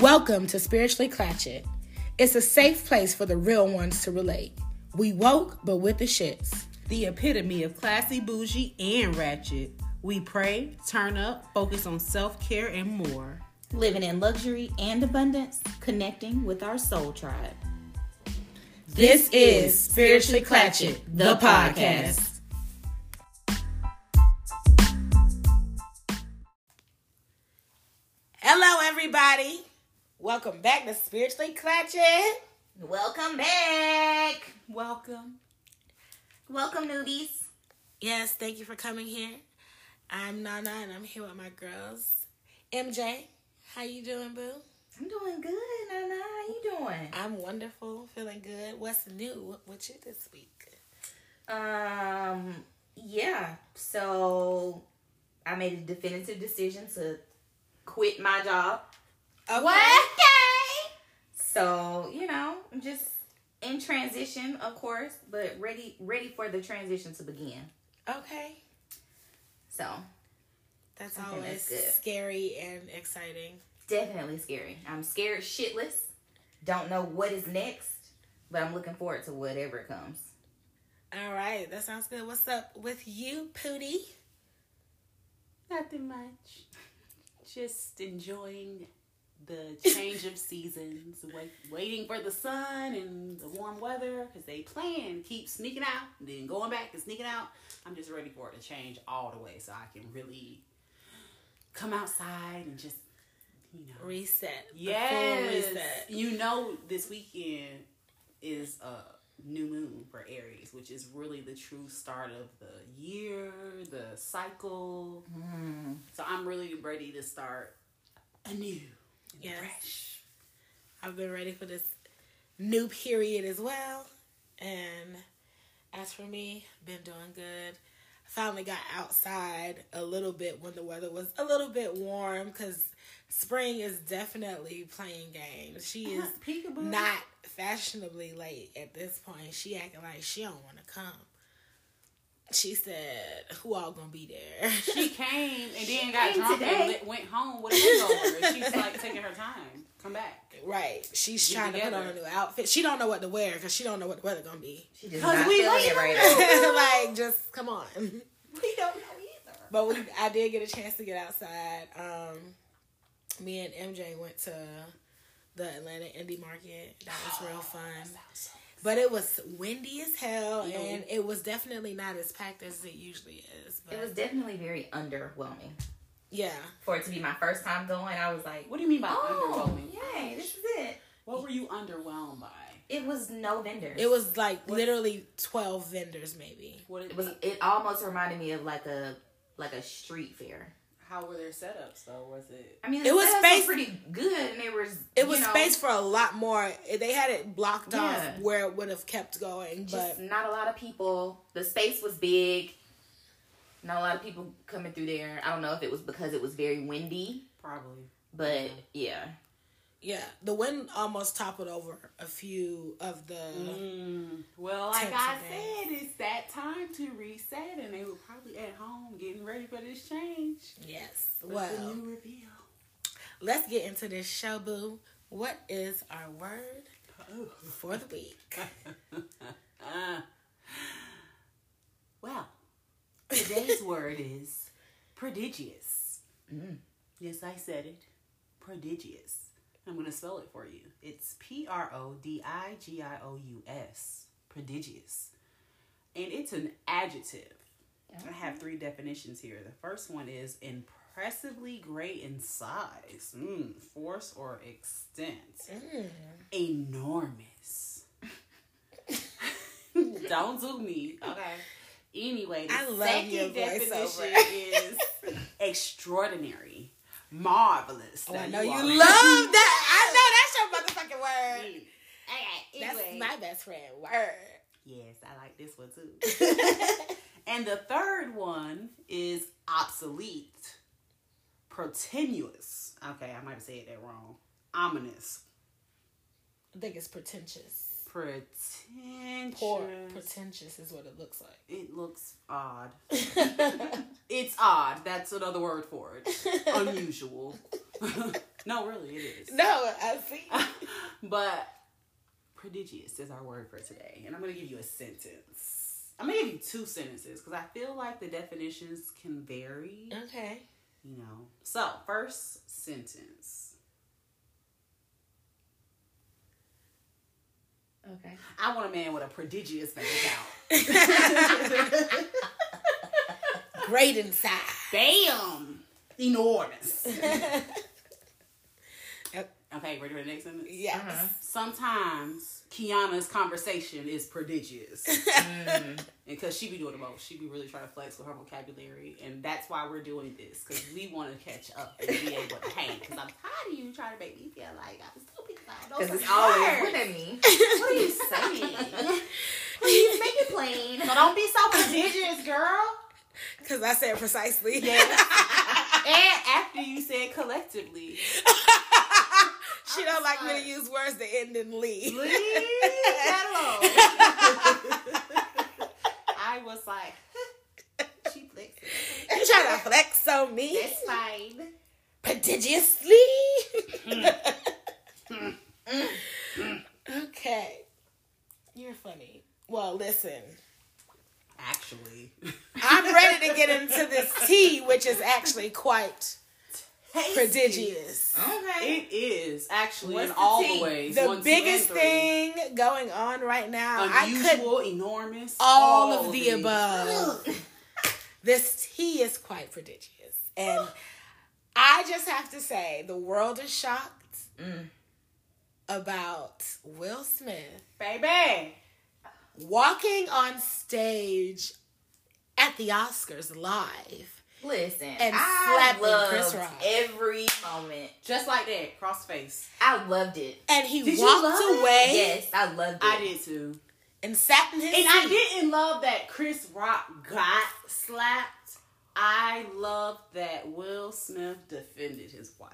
Welcome to Spiritually Clatchet. It's a safe place for the real ones to relate. We woke, but with the shits. The epitome of classy, bougie, and ratchet. We pray, turn up, focus on self care, and more. Living in luxury and abundance, connecting with our soul tribe. This is Spiritually Clatchet, the podcast. Welcome back to Spiritually Clatchet. Welcome back. Welcome. Welcome, newbies. Yes, thank you for coming here. I'm Nana, and I'm here with my girls. MJ, how you doing, boo? I'm doing good, Nana. How you doing? I'm wonderful, feeling good. What's new What- with you this week? Um, yeah. So I made a definitive decision to quit my job. Okay. So, you know, I'm just in transition, of course, but ready ready for the transition to begin. Okay. So, That's I think always that's scary and exciting. definitely scary. I'm scared shitless. Don't know what is next, but I'm looking forward to whatever comes. All right, that sounds good. What's up with you, Pootie? Nothing much. Just enjoying the change of seasons, wait, waiting for the sun and the warm weather because they plan keep sneaking out, and then going back and sneaking out. I'm just ready for it to change all the way so I can really come outside and just, you know, Reset. Yes. reset. You know, this weekend is a new moon for Aries, which is really the true start of the year, the cycle. Mm. So I'm really ready to start anew. Yes. Fresh. I've been ready for this new period as well. And as for me, been doing good. I Finally got outside a little bit when the weather was a little bit warm because spring is definitely playing games. She is not fashionably late at this point. She acting like she don't want to come. She said, "Who all gonna be there?" She came and then got drunk today. and went home with a hangover. She's like taking her time. Come back. right? She's Get trying to put on a new outfit. She don't know what to wear because she don't know what the weather gonna be. She just 'Cause not we feeling like it right like, just come on. We don't know either. But we, I did get a chance to get outside. Um, me and MJ went to the Atlanta Indie Market. That was real fun. But it was windy as hell, Yeah. and it was definitely not as packed as it usually is. But It was definitely very underwhelming. yeah, For it to be my first time going, I was like, What do you mean by oh, underwhelming? yay, this is it. What were you underwhelmed by? It was no vendors. it was like literally twelve vendors, maybe. What It was. It almost reminded me of like a like a street fair. How were their setups though? Was it? I mean, It was setups were space- pretty good, and there was It you was know, space for a lot more. They had it blocked Yeah. off where it would have kept going, Just but not a lot of people. The space was big. Not a lot of people coming through there. I don't know if it was because it was very windy, Probably. but yeah. yeah, the wind almost toppled over a few of the. Mm, well, like I said, it's that time to reset, and they were probably at home getting ready for this change. Yes. With the Well, new reveal. let's get into this show, boo. What is our word for the week? Uh, well, today's word is prodigious. Mm. Yes, I said it. Prodigious. I'm going to spell it for you. It's P R O D I G I O U S. Prodigious. And it's an adjective. I have three definitions here. The first one is impressively great in size, mm, force or extent, Mm. enormous. Don't do me, okay? Anyway, the I love second your definition voiceover. is extraordinary, marvelous. Oh, I know you are- love that. I know that's your motherfucking word. Okay, That's my best friend word. Yes, I like this one too. and the third one is obsolete, pretentious. Okay, I might have said that wrong. Ominous, I think it's pretentious. Pretentious. Poor pretentious is what it looks like. It looks odd. It's odd. That's another word for it. Unusual. No, really, it is. No, I see. but prodigious is our word for today, and I'm gonna give you a sentence. I'm gonna give you two sentences because I feel like the definitions can vary. okay. You know. So first sentence. Okay. I want a man with a prodigious bank account. Great inside. Bam! Enormous. Yep. Okay, ready for the next sentence? Yes. Uh-huh. Sometimes Kiana's conversation is prodigious. Mm. because she be doing the most. She be really trying to flex with her vocabulary, and that's why we're doing this because we want to catch up and be able to hang. Because I'm tired of you trying to make me feel like I'm stupid. 'cause I don't know Because it's some always words. what at me. What are you saying? Please make it plain. so don't be so prodigious, girl. Because I said precisely. And after you said collectively, she don't like me to use words that end in leave Lee. that alone. I was like, she flexing. You trying to flex on me? That's fine. prodigiously. okay. You're funny. Well, listen. Actually, I'm ready to get into this tea, which is actually quite prodigious. Okay. It is actually What's in the all tea? the ways. The one, biggest and three. thing going on right now, I could unusual, enormous, all of the above. this tea is quite prodigious. And I just have to say, the world is shocked Mm. about Will Smith baby. walking on stage at the Oscars live. Listen, And I slapping loved Chris Rock. every moment. Just like that, cross face. I loved it. And he Did walked love it? away Yes, I loved it. I did too. and sat in his And seat. I didn't love that Chris Rock got slapped. I loved that Will Smith defended his wife.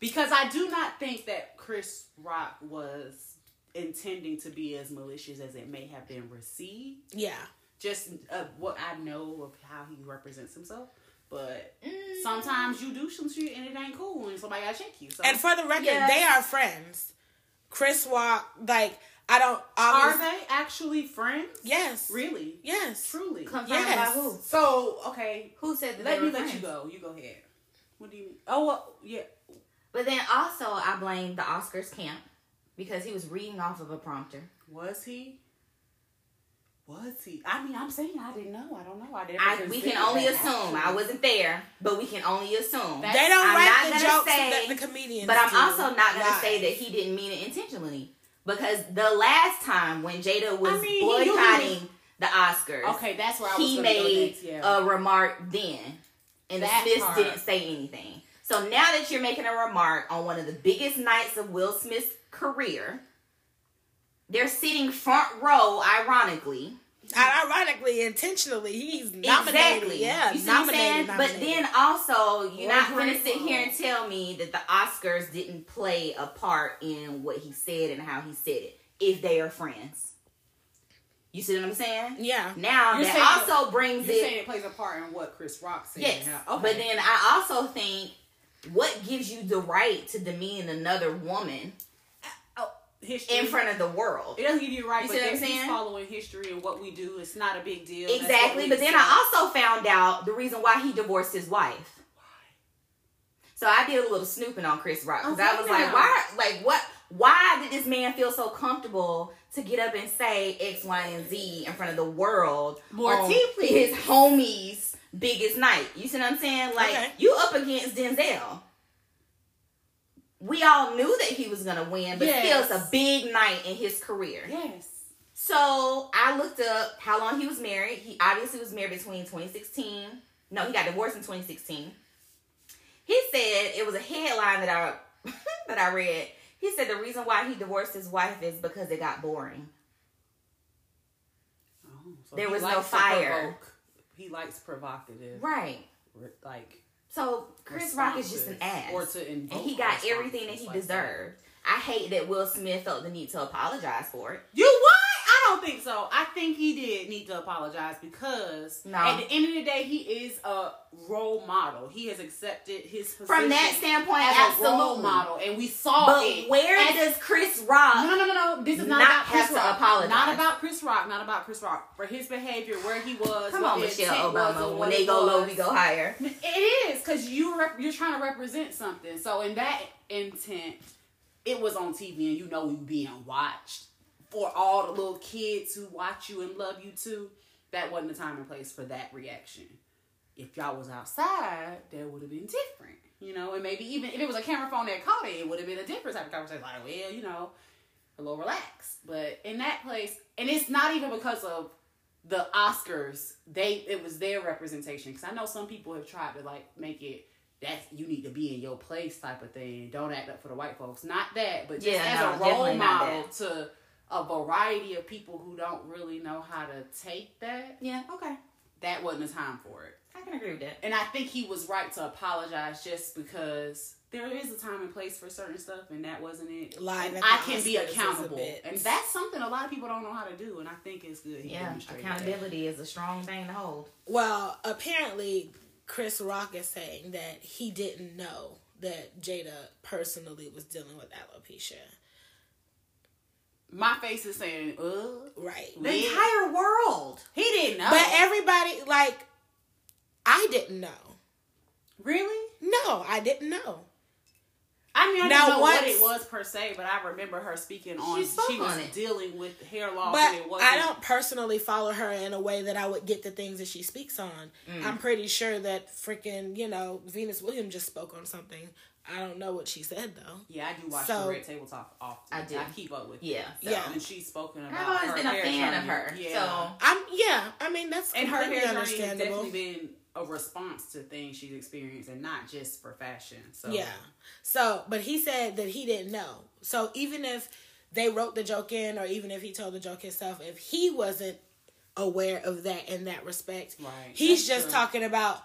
Because I do not think that Chris Rock was intending to be as malicious as it may have been received. Yeah. Just uh, what I know of how he represents himself. But Mm. sometimes you do some shit and it ain't cool and somebody gotta check you. So And for the record, Yes. they are friends. Chris Walk, like, I don't. are they actually friends? Yes. Really? Yes. Truly. Confirmed Yes. by who? So, okay, Who said that Let they me were let friends? you go. You go ahead. What do you mean? Oh, well, yeah. But then also, I blame the Oscars camp because he was reading off of a prompter. Was he? Was he? I mean, I'm saying I didn't know. I don't know. I didn't. I, we can only that, assume. I wasn't there, but we can only assume. That- They don't I'm write the jokes say- that the comedians But I'm do also not gonna say that he didn't mean it intentionally because the last time when Jada was I mean, he knew he boycotting the Oscars, Okay, that's where I was he gonna go made next. Yeah. a remark then, and That the Smiths part. didn't say anything. So now that you're making a remark on one of the biggest nights of Will Smith's career, they're sitting front row, ironically. And ironically, intentionally, he's nominated. Exactly. Yeah, you see what I'm nominated. But then also, you're Or not going to sit here and tell me that the Oscars didn't play a part in what he said and how he said it if they are friends. You see what I'm saying? yeah, Now You're that saying- also brings You're it. saying it plays a part in what Chris Rock said. Yes, and how- but then I also think what gives you the right to demean another woman history in front of the world? It doesn't give you right, You see what I'm saying? following history and what we do, it's not a big deal. Exactly. But then. I also found out the reason why he divorced his wife. So I did a little snooping on Chris Rock because oh, I Okay was like, why? Like, what? Why did this man feel so comfortable to get up and say X, Y, and Z in front of the world? More on please. His homies' biggest night. You see what I'm saying? Like, Okay. you up against Denzel. We all knew that he was gonna win, but still, Yes. it's a big night in his career. Yes. So I looked up how long he was married. He obviously was married between 2016. No, he got divorced in 2016. He said it was a headline that I that I read. He said the reason why he divorced his wife is because it got boring. Oh, so There he was no fire. provoke. He likes provocative, Right. like So Chris Rock is just an ass. or to and he got everything that he like deserved. I hate that Will Smith felt the need to apologize for it. You what? I don't think so. I think he did need to apologize because No. at the end of the day, he is a role model. He has accepted his position From that standpoint, as a role model, and we saw it. But it. where as- does Chris Rock? No, no, no, no. This is not, not about Chris to Rock. apologize? Not about Chris Rock. Not about Chris Rock for his behavior, where he was. Come on, Michelle was, Obama. When they go low, we go higher. It is because you rep- you're trying to represent something. So in that intent, it was on TV, and you know we being watched for all the little kids who watch you and love you too. That wasn't the time and place for that reaction. If y'all was outside, that would have been different, you know. And maybe even if it was a camera phone that caught it, it would have been a different type of conversation. Like, well, you know, a little relaxed. But in that place, and it's not even because of the Oscars, they it was their representation. Because I know some people have tried to like make it that you need to be in your place type of thing. Don't act up for the white folks. Not that, but just Yeah, as no, a role model to a variety of people who don't really know how to take that. Yeah, okay. That wasn't the time for it. I can agree with that. And I think he was right to apologize just because there is a time and place for certain stuff, and that wasn't it. Live I can be Oscars is a accountable, and that's something a lot of people don't know how to do, and I think it's good. He Yeah, accountability is a strong thing to hold. Well, apparently, Chris Rock is saying that he didn't know that Jada personally was dealing with alopecia. My face is saying, "Uh." Right. The Yeah. entire world. He didn't know. But everybody, like, I didn't know. really? No, I didn't know. I mean, I Now, don't know what it was per se, but I remember her speaking on. She spoke was on it. dealing with hair loss, But and it. I don't personally follow her in a way that I would get the things that she speaks on. Mm. I'm pretty sure that freaking, you know, Venus Williams just spoke on something. I don't know what she said though. Yeah, I do watch So- the Red Table Talk often. I do. I keep up with. Yeah, it. so- Yeah. And she's spoken about. I've always her been a hair fan of her. Yeah. So I'm yeah, I mean that's and her completely hair journey has understandable. definitely been a response to things she's experienced, and not just for fashion. So Yeah. So, but he said that he didn't know. So even if they wrote the joke in, or even if he told the joke himself, if he wasn't aware of that in that respect, Right. he's That's just true. talking about.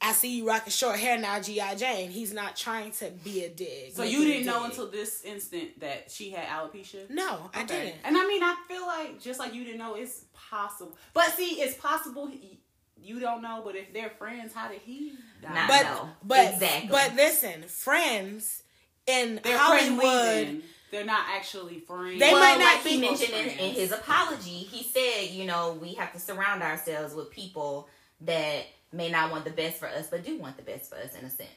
I see you rocking short hair now, GI Jane. He's not trying to be a dig. So you didn't know until this instant that she had alopecia. no, I didn't. And I mean, I feel like just like you didn't know, it's possible. But see, it's possible he- you don't know. But if they're friends, how did he? die? Nah. But know. but Exactly. but listen, friends in they're Hollywood. They're not actually friends. They well, might not like he be mentioned in, in his apology, he said, you know, we have to surround ourselves with people that may not want the best for us, but do want the best for us in a sense.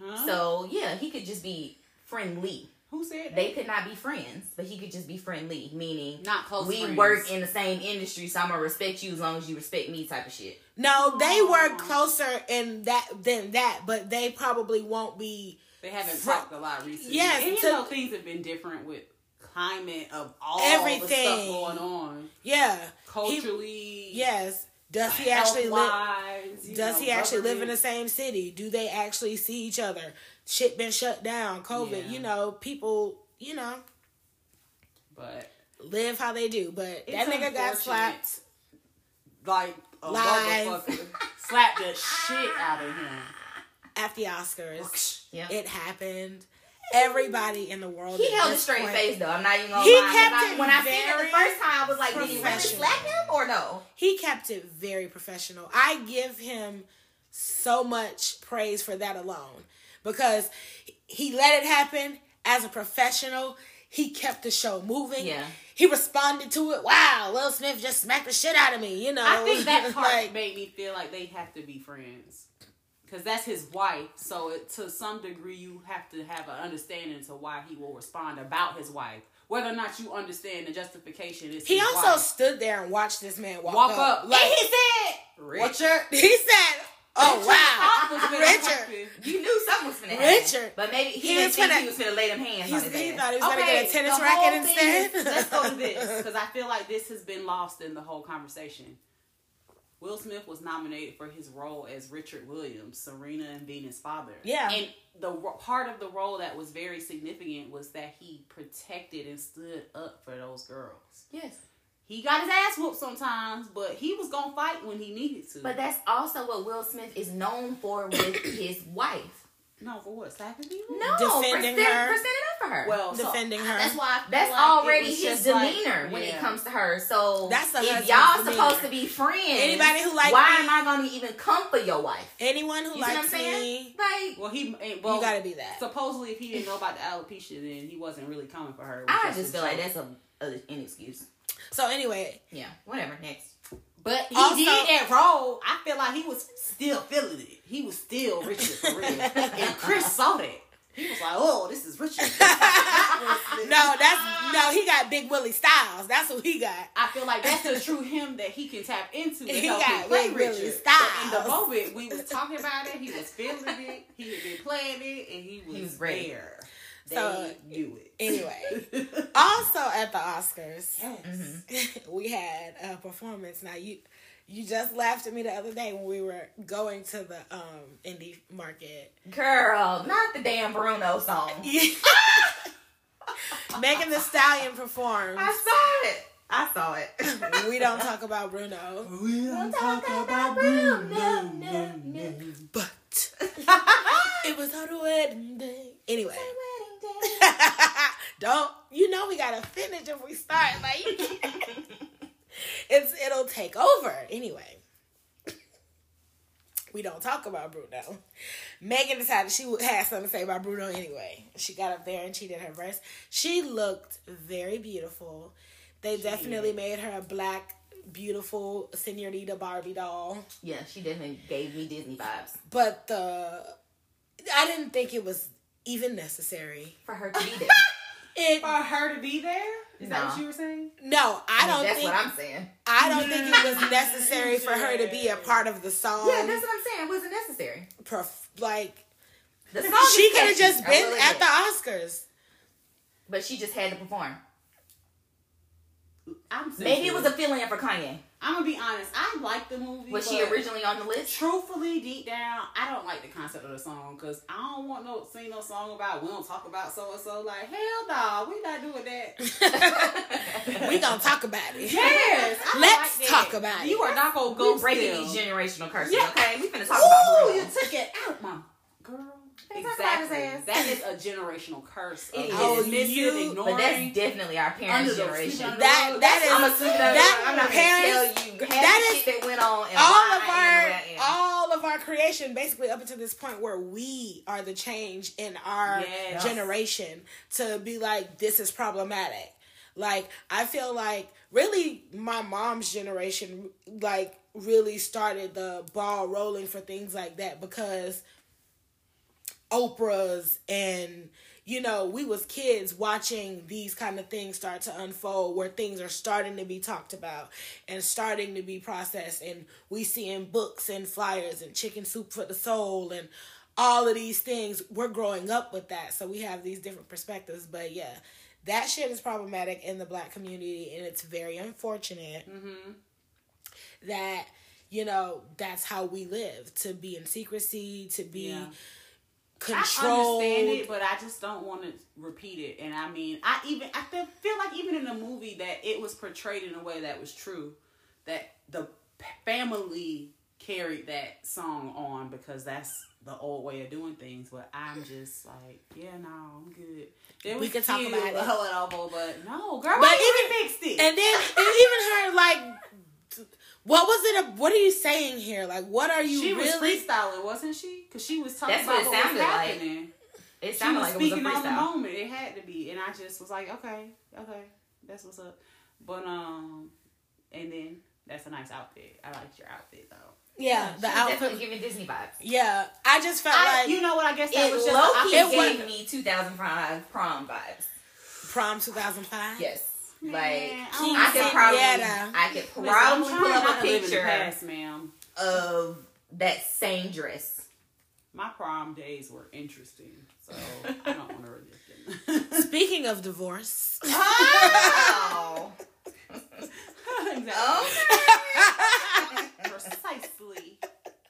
Huh? So yeah, he could just be friendly. who said that? They could not be friends, but he could just be friendly, meaning not close. we friends. work in the same industry, so I'm gonna respect you as long as you respect me, type of shit. No, they Aw. were closer in that than that, but they probably won't be. They haven't Fr- talked a lot recently. Yes, and you to- know things have been different with climate of all the Everything. stuff going on Yeah. culturally. Yes. Does he actually live? Does know, he actually live in the same city? Do they actually see each other? Shit been shut down. COVID. Yeah. You know, people. You know, But live how they do. But that nigga got slapped like a Live. motherfucker slapped the shit out of him. at the Oscars. Yeah. It happened. Everybody in the world. He held a straight point- face though. I'm not even gonna He lie. 'cause kept I- it when I seen it the first time, I was like, did he really professional. slap him or no? he kept it very professional. I give him so much praise for that alone because he let it happen as a professional. He kept the show moving. Yeah. He responded to it. Wow, Will Smith just smacked the shit out of me. You know, I think that part like made me feel like they have to be friends. Because that's his wife. So it, to some degree, you have to have an understanding to why he will respond about his wife. Whether or not you understand the justification is he also wife. stood there and watched this man walk, walk up. up. Like and he said, Richard. he said, "Oh wow, Richard. Richard." You knew something was finna happen. Richard. But maybe he, He didn't was think finna- he was finna lay them hands He's, on his he thought he was gonna get a tennis racket instead. is- let's go to this because I feel like this has been lost in the whole conversation. Will Smith was nominated for his role as Richard Williams, Serena and Venus' father. Yeah. and the part of the role that was very significant was that he protected and stood up for those girls. Yes. He got his ass whooped sometimes, but he was gonna fight when he needed to. But that's also what Will Smith is known for with his wife. No, for what? Slapping people? No, Defending for, her. for standing up for her. Well, so Defending her. That's why. I feel That's like it already was his just like- demeanor when it comes to her. So That's the if y'all demeanor. supposed to be friends, Anybody who like why me- am I going to even come for your wife? Anyone who You see what I'm likes me, Like, Well, he. eh, Well, you gotta be that. supposedly, if he didn't know about the alopecia, then he wasn't really coming for her. It was I a just feel like that's a, a an excuse. So anyway, Yeah, whatever. Next. But he Also- did that role. I feel like he was still feeling it. He was still Richard for real. and Chris saw that. He was like, "Oh, this is Richard." no, that's no. He got Big Willie Styles. That's what he got. I feel like that's the true him that he can tap into. To He got Big Willie Richard. But in the moment we was talking about it, he was feeling it. He had been playing it, and he was, He was ready. There. So, They knew it. Anyway, also at the Oscars, yes. Mm-hmm. we had a performance. Now you you just laughed at me the other day when we were going to the um indie market. Girl, not the damn Bruno song. Megan Thee Stallion performed. I saw it. I saw it. we don't talk about Bruno, We don't talk about Bruno, no, no. no. but it was on a wedding day. Anyway, don't you know we gotta finish if we start like it's it'll take over anyway. We don't talk about Bruno. Megan decided she would have something to say about Bruno anyway. She got up there and she did her verse. She looked very beautiful. They definitely did. made her a black, beautiful senorita Barbie doll. yeah, she definitely gave me Disney vibes. But the I didn't think it was even necessary. For her to be there. It For her to be there? Is that what you were saying? no, I don't That's think what I'm saying. I don't think it was necessary for her to be a part of the song. Yeah, that's what I'm saying. It wasn't necessary. Perf- like The song she could have just been will at the Oscars. But she just had to perform. I'm Maybe it was a feeling for Kanye. I'm gonna be honest. I like the movie. Was she originally on the list? Truthfully, deep down, I don't like the concept of the song because I don't want no sing no song about we don't talk about so and so. Like hell no, we not doing that. we gonna talk about it. Yes, I Let's like talk that. about You it. are not gonna go breaking still. these generational curses, Yeah. okay? We finna talk about Ooh, you took it out, my girl. They talk about his Exactly. That is a generational curse. It is. Oh, dismissing, you- ignoring. But that's definitely our parents' generation. under That that is I'm gonna sweep that I'm not parents- gonna tell you half that the that went on and all of I am the way I am. our all of our creation basically up until this point where we are the change in our Yes. generation to be like this is problematic like i feel like really my mom's generation like really started the ball rolling for things like that because oprah's and you know we was kids watching these kind of things start to unfold where things are starting to be talked about and starting to be processed. And we see in books and flyers and chicken soup for the soul and all of these things. We're growing up with that. So we have these different perspectives. But yeah that shit is problematic in the black community. And it's very unfortunate mm-hmm. that you know that's how we live. To be in secrecy to be Yeah. I understand it, but I just don't want to repeat it. And I mean, I even I feel, feel like even in the movie that it was portrayed in a way that was true, that the family carried that song on because that's the old way of doing things. But I'm just like, yeah, no, I'm good. There We can talk about it. a hell of a- but no, girl, But even- fixed it. and then and even her like what was it what are you saying here like what are you she was really freestyling, wasn't she? Because she was talking That's about what it what, was sounded like. happening. It she sounded was like it was a speaking on the freestyle. moment. It had to be, and I just was like, okay, okay, that's what's up. But um, and then that's a nice outfit. I liked your outfit though. yeah the She was outfit definitely giving Disney vibes. yeah i just felt I, like you know what? I guess that It was just low the key it outfit. gave me 2005 prom vibes. prom 2005 Yes. Man, Like I I, could probably, Henrietta. I could probably I'm pull up a to live in the picture past, ma'am. of that same dress. My prom days were interesting, so I don't want to relive them. speaking of divorce Oh, exactly. Precisely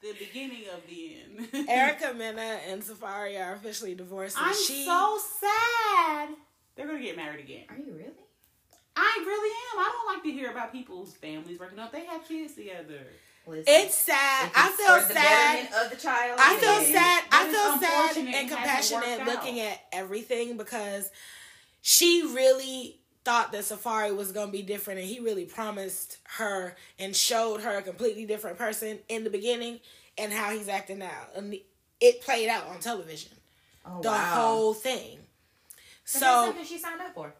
the beginning of the end. erica mena and Safaree are officially divorced and I'm she so sad. They're gonna get married again. Are you really? I really am. I don't like to hear about people's families breaking up. They have kids together. Listen, It's sad. if I it's feel for the sad. betterment of the child. I feel then- sad. I feel sad and compassionate looking out. at everything because she really thought that Safaree was going to be different and he really promised her and showed her a completely different person in the beginning and how he's acting now. And it played out on television. Oh, The wow. whole thing. So, that's something she signed up for.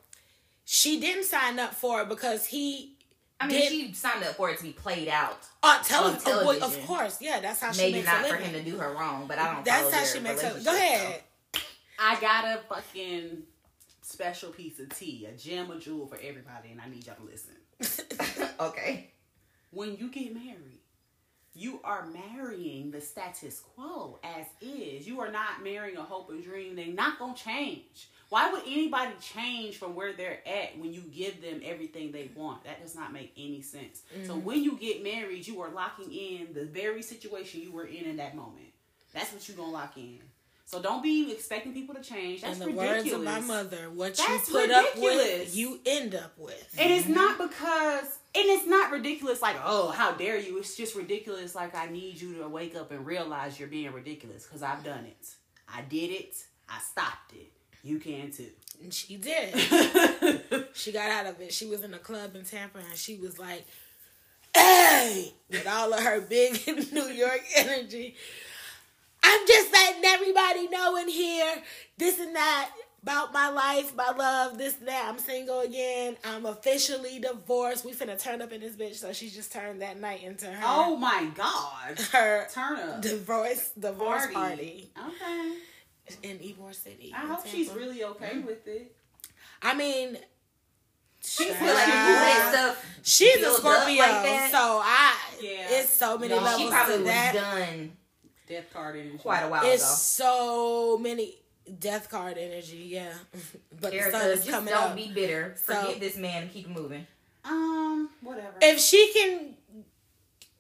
She didn't sign up for it because he I mean, Did- she signed up for it to be played out. on, tele- On uh, television. Of course, yeah, that's how she makes it. Maybe not for him to do her wrong, but I don't. That's how she makes it. relationship, Go ahead. I got a fucking special piece of tea, a gem, a jewel for everybody, and I need y'all to listen. okay. When you get married, you are marrying the status quo as is. You are not marrying a hope and dream. They're not gonna change. Why would anybody change from where they're at when you give them everything they want? That does not make any sense. So Mm-hmm. when you get married, you are locking in the very situation you were in in that moment. That's what you're gonna lock in. So don't be expecting people to change. That's In the ridiculous. words of my mother, what That's you put up with, you end up with. And it's not because, and it's not ridiculous like, oh, how dare you. It's just ridiculous like, I need you to wake up and realize you're being ridiculous because I've done it. I did it. I stopped it. You can too. And she did. she got out of it. She was in a club in Tampa and she was like, hey, with all of her big New York energy. I'm just letting everybody know in here this and that about my life, my love, this and that. I'm single again. I'm officially divorced. We finna turn up in this bitch. So she just turned that night into her oh my God. her Turn up. divorce divorce party, Okay. In Ybor City. I in hope she's really okay with it. I mean, She Child. feel like if you let. She's a build Scorpio, like so I Yeah. it's so many No, she probably to was that. done Death card energy. quite a while It's ago. so many death card energy, yeah. but the sun is just coming don't up. be bitter. So- Forgive this man and keep moving. Um, whatever. If she can,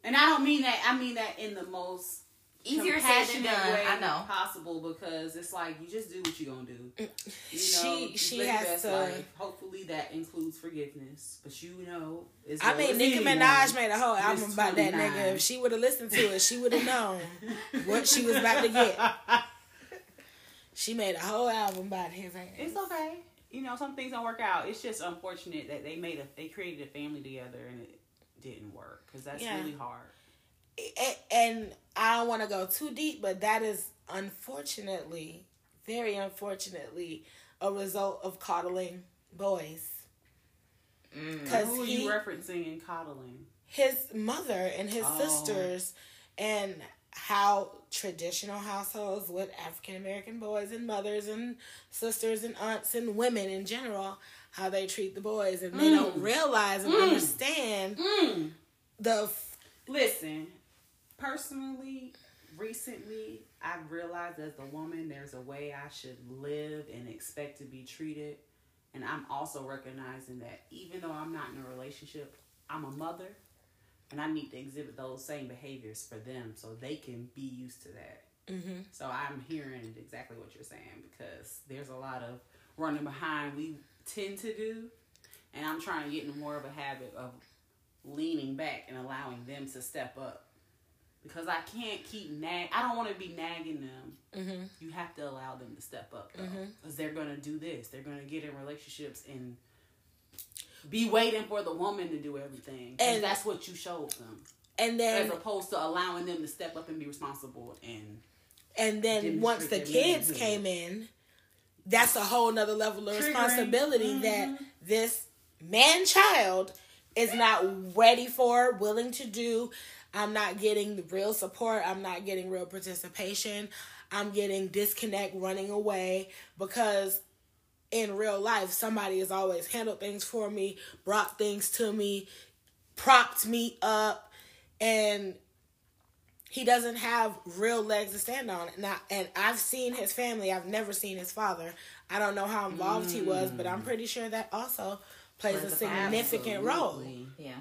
and I don't mean that, I mean that in the most Easier said than done. way I know. possible because it's like you just do what you're gonna do. Mm. You know, she she has to. life. Hopefully that includes forgiveness, but you know, I well mean, Nicki Minaj made a whole album about that nigga. If she would have listened to it, she would have known what she was about to get. She made a whole album about his ass. It's okay. You know, some things don't work out. It's just unfortunate that they made a they created a family together and it didn't work because that's Yeah. really hard. A- and I don't want to go too deep, but that is unfortunately, very unfortunately, a result of coddling boys. Mm. Because Who are he, you referencing in coddling? his mother and his Oh. sisters, and how traditional households with African American boys and mothers and sisters and aunts and women in general, how they treat the boys, and they don't realize and Mm. understand Mm. the Listen, personally, recently, I've realized as a woman, there's a way I should live and expect to be treated. And I'm also recognizing that even though I'm not in a relationship, I'm a mother. And I need to exhibit those same behaviors for them so they can be used to that. hmm So I'm hearing exactly what you're saying because there's a lot of running behind. We tend to do, and I'm trying to get into more of a habit of leaning back and allowing them to step up because I can't keep nag. I don't want to be nagging them. hmm You have to allow them to step up though, because they're gonna do this. They're gonna get in relationships and be waiting for the woman to do everything, and And- that's what you showed them, and then as opposed to allowing them to step up and be responsible and. And then once the kids manhood. came in, that's a whole nother level of Triggering. responsibility that Mhm. this man child is not ready for, willing to do. I'm not getting the real support. I'm not getting real participation. I'm getting disconnect, running away because in real life, somebody has always handled things for me, brought things to me, propped me up, and he doesn't have real legs to stand on. Now, and I've seen his family. I've never seen his father. I don't know how involved he was, but I'm pretty sure that also plays a Plays a significant role. Yeah.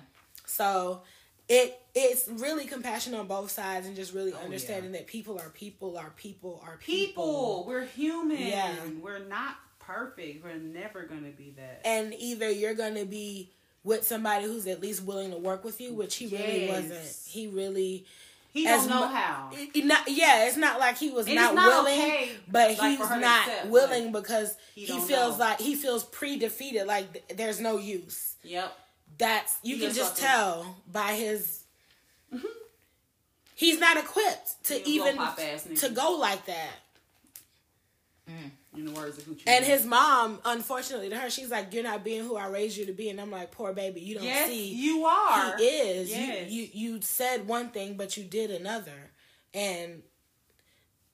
So it it's really compassion on both sides and just really Oh, understanding that people are people are people are people. people. We're human. Yeah. We're not perfect. We're never gonna be that. And either you're gonna be with somebody who's at least willing to work with you, which he really wasn't. He really He as don't know mu- how. it- not, yeah, it's not like he was not, not willing, okay, but like, he's for her to not accept, willing because he he, feels know. like he feels pre-defeated. Like th- there's no use. Yep. That's you He can just tell by his. He's not equipped to He even pop ass nigga. to go like that. Mm. In the words of. And his mom, unfortunately to her, she's like, "You're not being who I raised you to be." And I'm like, "Poor baby, you don't yes, see you are. he is. Yes. You, you you said one thing, but you did another, and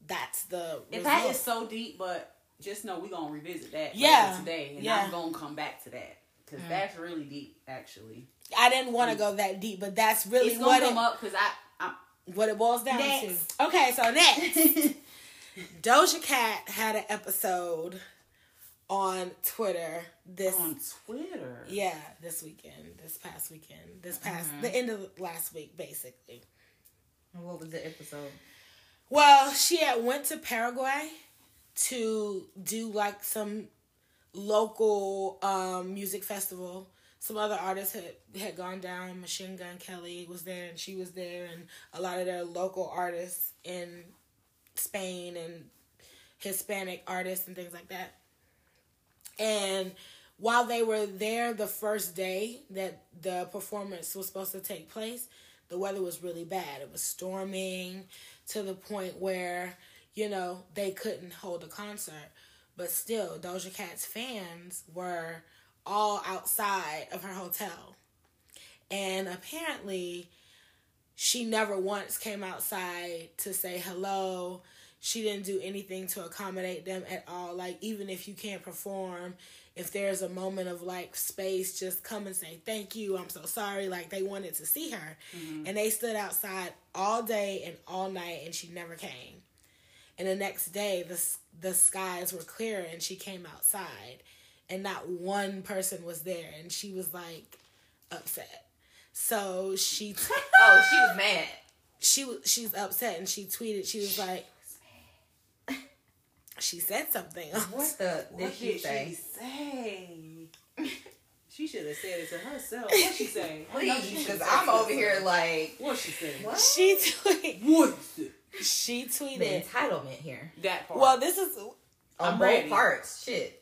that's the result. that is so deep, but just know we're gonna revisit that Yeah. today, and Yeah. I'm gonna come back to that because mm. that's really deep, actually. I didn't want to go that deep, but that's really It's what gonna it, come up because I, I'm what it boils down Next. to. Okay, so next, Doja Cat had an episode on Twitter this on Twitter. yeah this weekend, this past weekend, this past mm-hmm. the end of last week, basically. What was the episode? Well, she had went to Paraguay to do like some local um, music festival. Some other artists had had gone down. Machine Gun Kelly was there, and she was there, and a lot of their local artists in Spain and Hispanic artists and things like that. And while they were there the first day that the performance was supposed to take place, the weather was really bad. It was storming to the point where, you know, they couldn't hold a concert. But still, Doja Cat's fans were all outside of her hotel. And apparently, she never once came outside to say hello. She didn't do anything to accommodate them at all. Like, even if you can't perform, if there's a moment of like space, just come and say thank you. I'm so sorry. Like, they wanted to see her. Mm-hmm. And they stood outside all day and all night, and she never came. And the next day, the, the skies were clear, and she came outside, and not one person was there. And she was like upset. So she t- Oh, she was mad. she was she's upset and she tweeted she was like she said something What the did she did say? she say? she should have said it to herself. What she say? I know she Please, should've because said I'm over here like What she say? what? she tweet, What is it? she The tweeted entitlement here That part. well this is on I'm both ready. parts. Shit.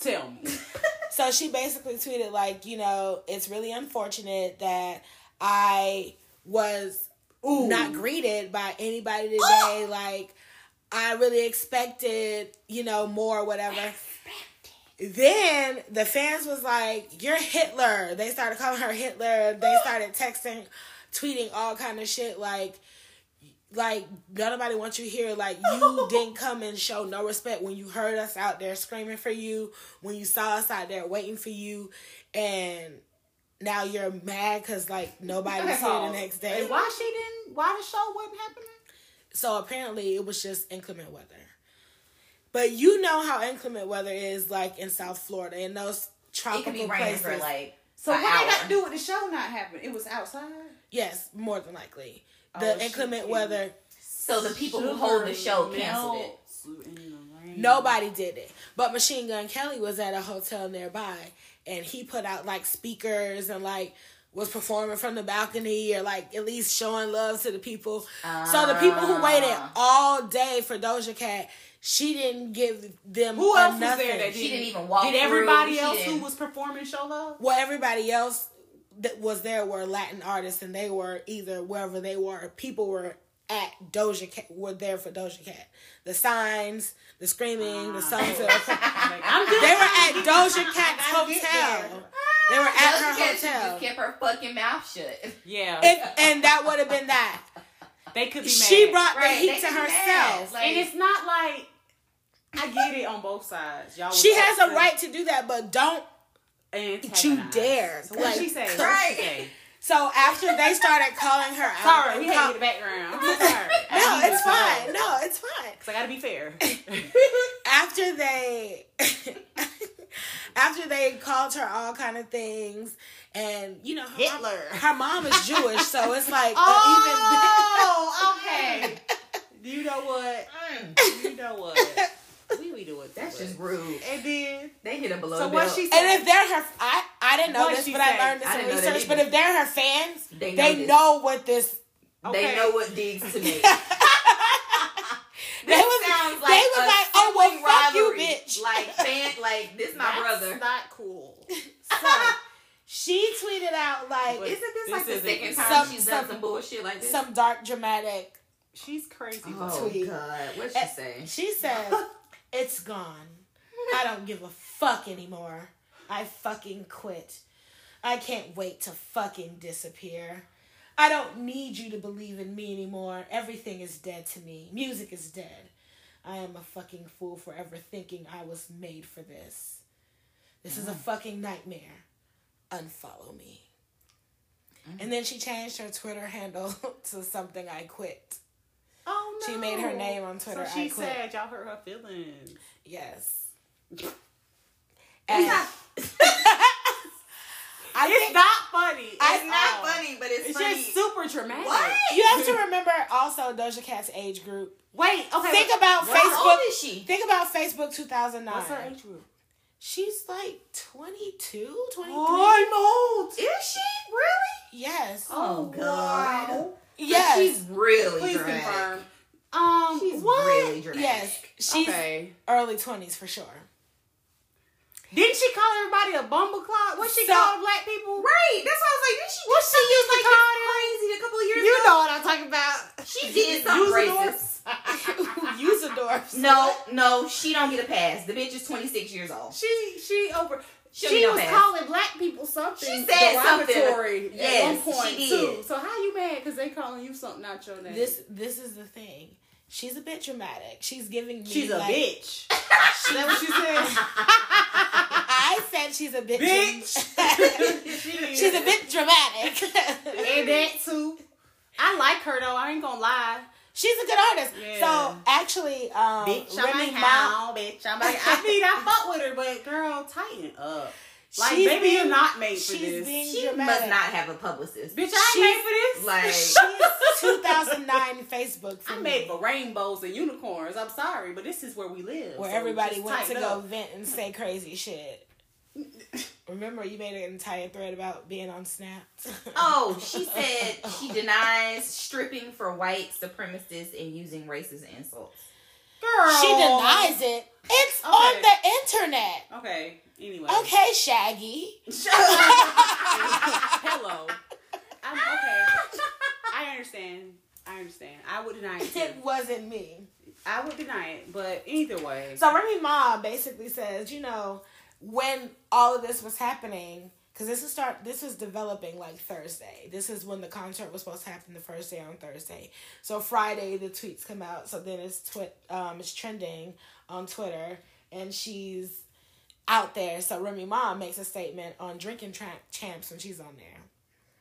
tell me. so she basically tweeted like you know it's really unfortunate that i was Ooh. not greeted by anybody today like i really expected you know more whatever then the fans was like you're hitler they started calling her hitler they started texting tweeting all kind of shit like like nobody wants you here like you didn't come and show no respect when you heard us out there screaming for you when you saw us out there waiting for you and now you're mad because like nobody's here the next day And why she didn't? Why the show wasn't happening? so apparently it was just inclement weather. But you know how inclement weather is like in South Florida in those It tropical be places. for like So what hour. to do with the show not happening? It was outside. yes, more than likely. Oh, The she inclement weather, So the people who hold the show canceled it. melts in the rain. nobody did it. But Machine Gun Kelly was at a hotel nearby and he put out like speakers and like was performing from the balcony or like at least showing love to the people. so the people who waited Ah. all day for Doja Cat, she didn't give them Who else was there that She didn't, didn't even walk Did everybody she else who was performing show love? well, everybody else that was there were Latin artists, and they were either wherever they were. People were at Doja Cat, were there for Doja Cat. The signs, the screaming, the ah. songs. Like, that- I'm they were at Doja Cat's hotel. They were at Doja her Cat should hotel, just kept her fucking mouth shut. Yeah, If- and that would have been that. they could be mad. She brought Right, the they heat to could be mad. herself. Like- and it's not like I get it on both sides. Y'all, She has a right to do that, but don't. Antagonize. you dare. So what Like, she say? What right. she say? So after they started calling her out, Sorry, and we had call- to the background. I'm sorry. no, it's fine. No, it's fine. Cause I gotta be fair. after they after they called her all kind of things and you know her Hitler. Mom, her mom is Jewish so it's like oh, okay. You know what? Mm, You know what? We we do it. that's that just rude. And then They hit her below so what belt. she said? and if they're her I I I didn't know this, but say? I learned this I in didn't know that research. But if they're her fans, They they know know, what this. Okay. They know what digs to make. They This was, sounds they like was a like, oh well, sibling fuck you, rivalry. bitch. Like fan, like this my That's brother. not cool. So she tweeted out like But Isn't this, This like the second time Some- she's done some- some bullshit like this? some dark dramatic. She's crazy. oh tweet. God, what'd she say? She said, "It's gone. I don't give a fuck anymore. I fucking quit. I can't wait to fucking disappear. I don't need you to believe in me anymore. Everything is dead to me. Music is dead. I am a fucking fool for ever thinking I was made for this. This is a mm. fucking nightmare. Unfollow me." Mm. And then she changed her Twitter handle to something I quit. Oh no. She made her name on Twitter, So she I said y'all hurt her feelings. Yes. It's And not, I It's think not funny. it's at not all. funny, but it's, It's funny. just super dramatic. What? you have to remember also Doja Cat's age group. Wait, okay. Think about How old Facebook. is she? Think about Facebook 2009. What's her age group? She's like 22, 23. I'm old. Is she really? Yes. Oh, oh God. wow. Yes. She's really Please dramatic. confirm. Um, She's what? really dramatic. yes. She's okay. early 20s for sure. Didn't she call everybody a bumbleclot? What she So- called black people? Right. That's why I was like, did she What she used to like call this crazy a couple of years You ago? know what I'm talking about. She did something racist. Usador. No, no, she don't get a pass. The bitch is 26 years old. She she over. She'll she was pass. calling black people something. She said something. derogatory Yes, at one point she too. So how you mad because they calling you something not your name? This this is the thing. She's a bit dramatic. She's giving me she's a like, bitch. Is that what you said? I said she's a bit Bitch. She she's a bit dramatic. and that too. I like her though. I ain't gonna lie. She's a good artist. Yeah. So actually, um, Bitch, I'm Remy Ma, bitch. I'm like, I mean, I fuck with her, but girl, tighten up. Like, She's maybe being- you're not made for she's this. being She dramatic. must not have a publicist. Bitch, I ain't made for this. Like, She's 2009 Facebook I'm me, made for rainbows and unicorns. I'm sorry, but this is where we live. where so everybody went to tighten go vent and say crazy shit. Remember, you made an entire thread about being on Snap. oh, she said she denies stripping for white supremacists and using racist insults. Girl. She denies it. It's Okay. on the internet. Okay, anyway. Okay, Shaggy. Hello. I'm okay. I understand. I understand. I would deny it too. It wasn't me. I would deny it, but either way. So Remy Ma basically says, you know, when all of this was happening, because this is start, this is developing like Thursday. This is when the concert was supposed to happen the first day on Thursday. So Friday the tweets come out. So then it's twit, um, it's trending on Twitter, and she's out there. So Remy Ma makes a statement on Drinking Tra- Champs when she's on there.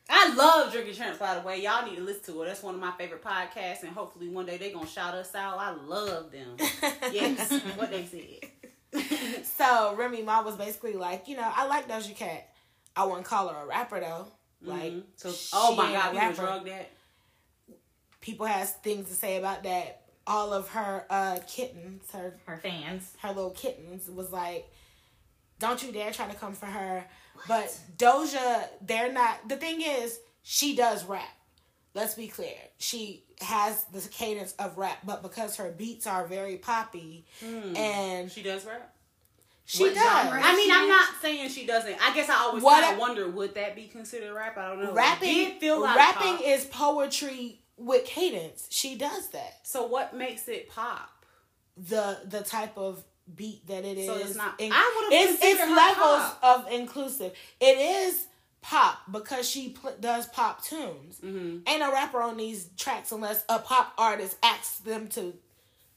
I love Drinking Champs, by the way. Y'all need to listen to it. That's one of my favorite podcasts, and hopefully one day they're going to shout us out. I love them. Yes, what they said. so Remy Ma was basically like, you know, I like Doja Cat. I wouldn't call her a rapper though. Like, Mhm. so, oh my God, ain't people rapper. drug that. People has things to say about that. All of her uh kittens, her Her fans. her little kittens, was like, "Don't you dare try to come for her." But Doja, they're not. The thing is, she does rap. Let's be clear. She has the cadence of rap, but because her beats are very poppy, hmm. and She does rap? she What does. genre? I mean, She I'm is? not saying she doesn't. I guess I always What kind of wonder would that be considered rap? I don't know. Rapping did feel like rapping pop. is poetry with cadence. She does that. So what makes it pop? The the type of beat that it is. So it's not- in- I would've it's, it's her levels pop. of inclusive. It is pop because she pl- does pop tunes. Mm-hmm. Ain't no rapper on these tracks unless a pop artist asks them to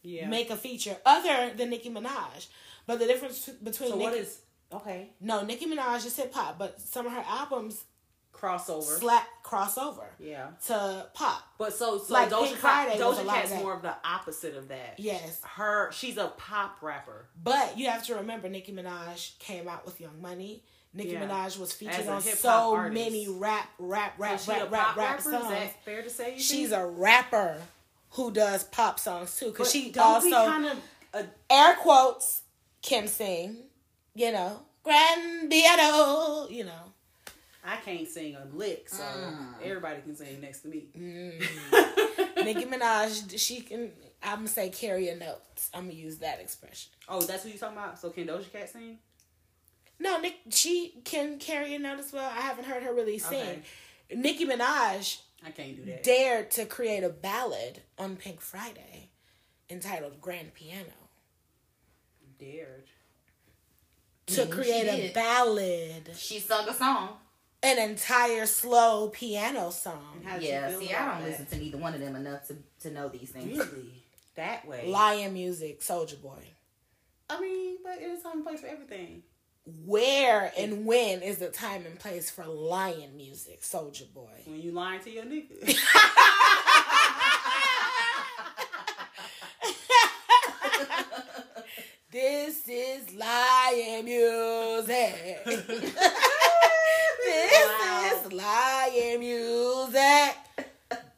Yeah. make a feature other than Nicki Minaj. But the difference between so Nicki, what is okay no Nicki Minaj is hip hop, but some of her albums crossover? slap crossover yeah. to pop. But so so Like Doja Pink Friday Doja Cat's more of the opposite of that. Yes. Her she's a pop rapper. But you have to remember Nicki Minaj came out with Young Money. Nicki Yeah. Minaj was featured on so artist. many rap, rap, rap, So rap, rap, rap rapper? songs. Is that fair to say? you She's think? a rapper who does pop songs too. Cause she don't also kind of uh, air quotes can sing. You know, Grand Piano. You know, I can't sing a lick, so Mm. everybody can sing next to me. Mm. Nicki Minaj, she can. I'm gonna say carry a note. I'm gonna use that expression. oh, that's what you talking about. So can Doja Cat sing? No, Nick, she can carry a note as well. I haven't heard her really sing. Okay. Nicki Minaj I can't do that. dared to create a ballad on Pink Friday entitled Grand Piano. Dared. To Yeah, create a ballad, She sung a song. an entire slow piano song. Yeah, see, I don't that? listen to neither one of them enough to, to know these things. Really? That way? Lion music, Soulja Boy. I mean, but it's time and place for everything. Where and when is the time and place for lion music, Soulja Boy? When you lying to your nigga. This is lion music. this Wow. is lion music.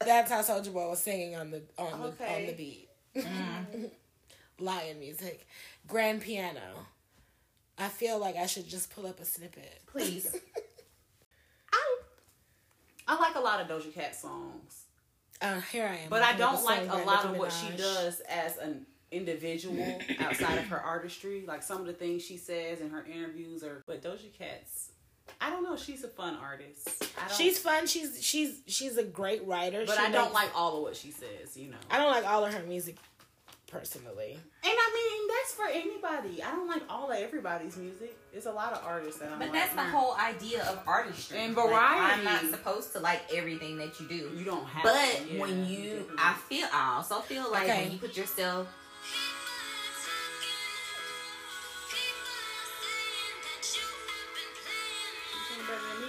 That's how Soulja Boy was singing on the on the on the beat. Mm-hmm. lion music, grand piano. I feel like I should just pull up a snippet. Please. I, I like a lot of Doja Cat songs, Uh, here I am. but I don't like a lot of what she does as an individual outside of her artistry. Like some of the things she says in her interviews, or but Doja Cat's. I don't know. She's a fun artist. I don't, She's fun. She's she's she's a great writer. but She I don't makes- like all of what she says. You know. I don't like all of her music personally. And I mean, that's for anybody. I don't like all of everybody's music. There's a lot of artists that I'm But like, that's the mm, whole idea of artistry. And Like, I'm variety. not supposed to like everything that you do. You don't have But to, yeah, when you. I feel, I also feel like Okay. when you put yourself, You sing better than me.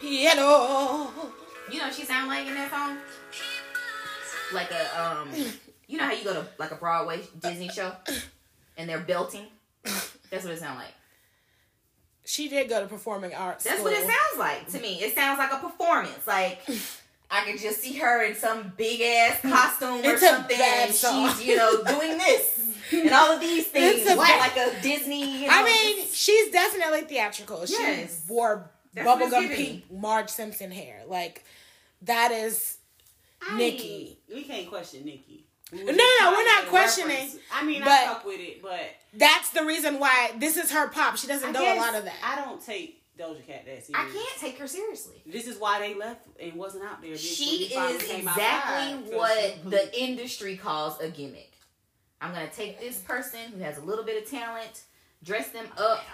Piano. You know, what she sound like in that song, like a um, you know how you go to like a Broadway Disney show, and they're belting. That's what it sound like. She did go to performing arts. That's school. what it sounds like to me. It sounds like a performance. Like I could just see her in some big ass costume or It's something, and song. she's you know doing this and all of these things, like, bad- like a Disney. You know, I mean, she's definitely theatrical. Yes. She wore That's bubblegum pink Marge Simpson hair. Like that is I Nicki. mean, we can't question Nicki. We No, no, just no, trying we're not questioning, reference. I mean, but- I fuck with it, but that's the reason why this is her pop. She doesn't I know a lot of that. I don't take Doja Cat that serious. I can't take her seriously. This is why they left and wasn't out there. She is exactly what she- the industry calls a gimmick. I'm gonna take this person who has a little bit of talent, dress them up.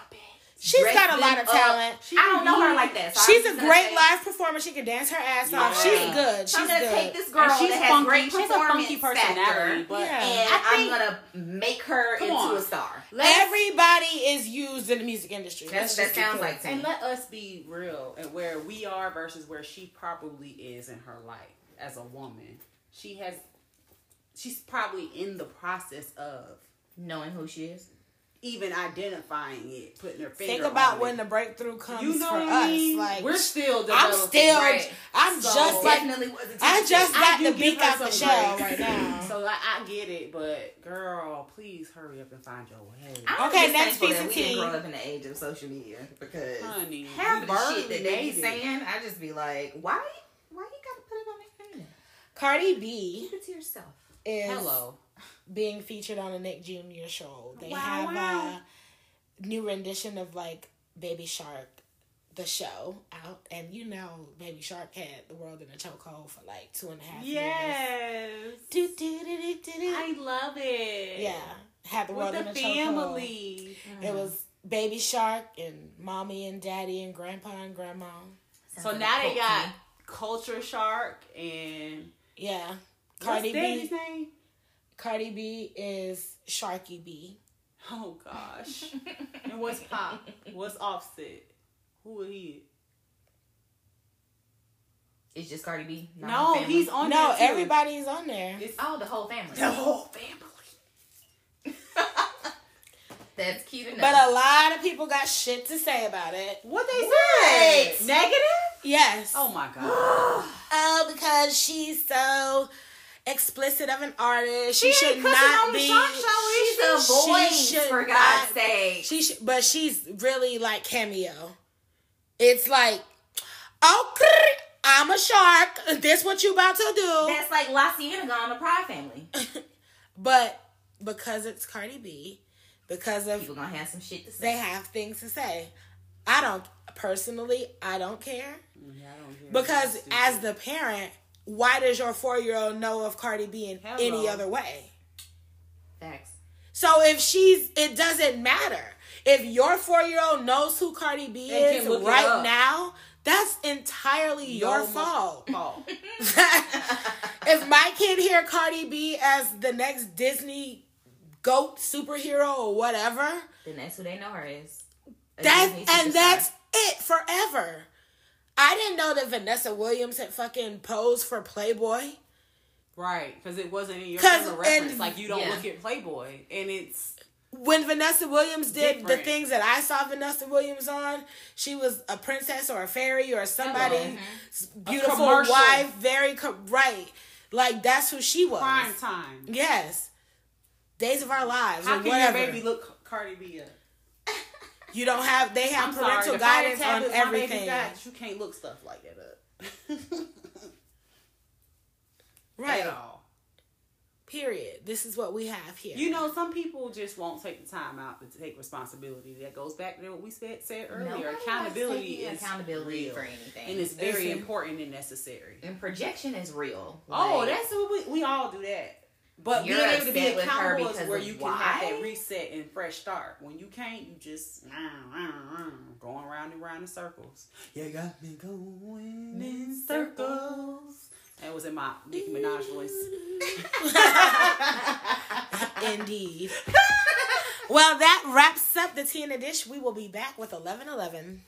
She's dress got a lot of talent. She I don't know her like that. So She's a great say- live performer. She can dance her ass off. Yeah. She's good. So I'm gonna good. take this girl And she's that has funky. great She's a funky personality, factor, but Yeah. and I I'm gonna make her Come into on. a star. Let's- Everybody is used in the music industry. That's- Let's that sounds clear. like to And let us be real and where we are versus where she probably is in her life as a woman. She has, she's probably in the process of knowing who she is. Even identifying it, putting her finger. Think about on when it. the breakthrough comes you know for what I us. mean? Like we're still. I'm still. Right. I'm So- just Definitely wasn't. I just I got do the give beak out the some shell right now. So like, I get it, but girl, please hurry up and find your way. I'm Okay, just next piece that of we didn't tea. grow up in the age of social media because Honey, half we of the shit barely that they be saying, I just be like, why? Why you gotta put it on the internet? Cardi B Keep it to yourself. is Hello. Being featured on a Nick Jr. show. They Wow, have wow. a new rendition of like Baby Shark, the show out, and you know Baby Shark had the world in a chokehold for like two and a half years. Yes. Do, do, do, do, do, do. I love it. Yeah, had the world With world the in a chokehold. family. It mm-hmm. was Baby Shark and mommy and daddy and grandpa and grandma. So Sounds now they got. Culture Shark and Yeah, what's Cardi daddy's B. name? Cardi B is Sharky B. Oh gosh. and what's Pop? What's Offset? Who is he? It's just Cardi B. No, he's on no, there too. everybody's on there. It's Oh, the whole family. the whole family. That's cute enough. But a lot of people got shit to say about it. What they What? said? Negative? Yes. Oh my god. Oh, because she's so explicit of an artist. She, She should not be. Show, She's a She voice, should for God's sake. She should, but she's really like cameo. It's like, oh, okay, I'm a shark. This what you about to do? That's like La Cienega on the Proud Family. But because it's Cardi B, because of People gonna have some shit to say. they have things to say. I don't personally. I don't care Yeah, I don't because as the parent, why does your four year old know of Cardi B in Hello. any other way? Thanks. So if she's, it doesn't matter. If your four year old knows who Cardi B And is can look it right now, that's entirely your No fault. fault. if my kid hear Cardi B as the next Disney goat superhero or whatever, Then that's who they know her as. A That's and superstar. that's it forever. I didn't know that Vanessa Williams had fucking posed for Playboy. Right, because it wasn't in your reference. and- like you don't yeah. look at Playboy, and it's When Vanessa Williams did the things that I saw Vanessa Williams on, she was a princess or a fairy or somebody mm-hmm. beautiful commercial. wife, very co- right. Like that's who she was. prime time. Yes. Days of Our Lives How or can whatever. your baby look Cardi B up? You don't have. They have I'm parental the guidance fire on tablets my baby everything. got, you can't look stuff like that up. Right. At all. Period. This is what we have here. You know, some people just won't take the time out to take responsibility. That goes back to what we said said earlier. Nobody accountability is accountability real. for anything. and it's very Listen. important and necessary. and projection is real. Oh, that's what we, we all do that. But You're being able to be upset with her accountable is where of you can have why? that reset and fresh start. When you can't, you just going round and round in circles. You got me going in circles. That was in my Nicki Minaj voice. Indeed. well, that wraps up the tea in the dish. We will be back with eleven eleven.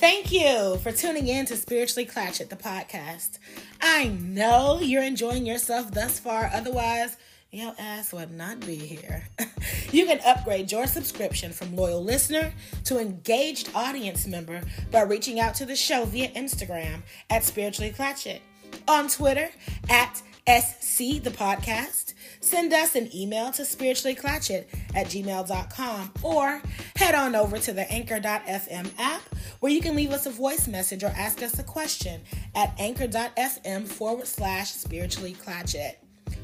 Thank you for tuning in to Spiritually Clatchet, the podcast. I know you're enjoying yourself thus far, otherwise, your ass would not be here. you can upgrade your subscription from loyal listener to engaged audience member by reaching out to the show via Instagram at Spiritually Clatchet, on Twitter at SC the podcast. Send us an email to spirituallyclatchet at gmail.com or head on over to the anchor.fm app where you can leave us a voice message or ask us a question at anchor.fm forward slash spiritually clatchet.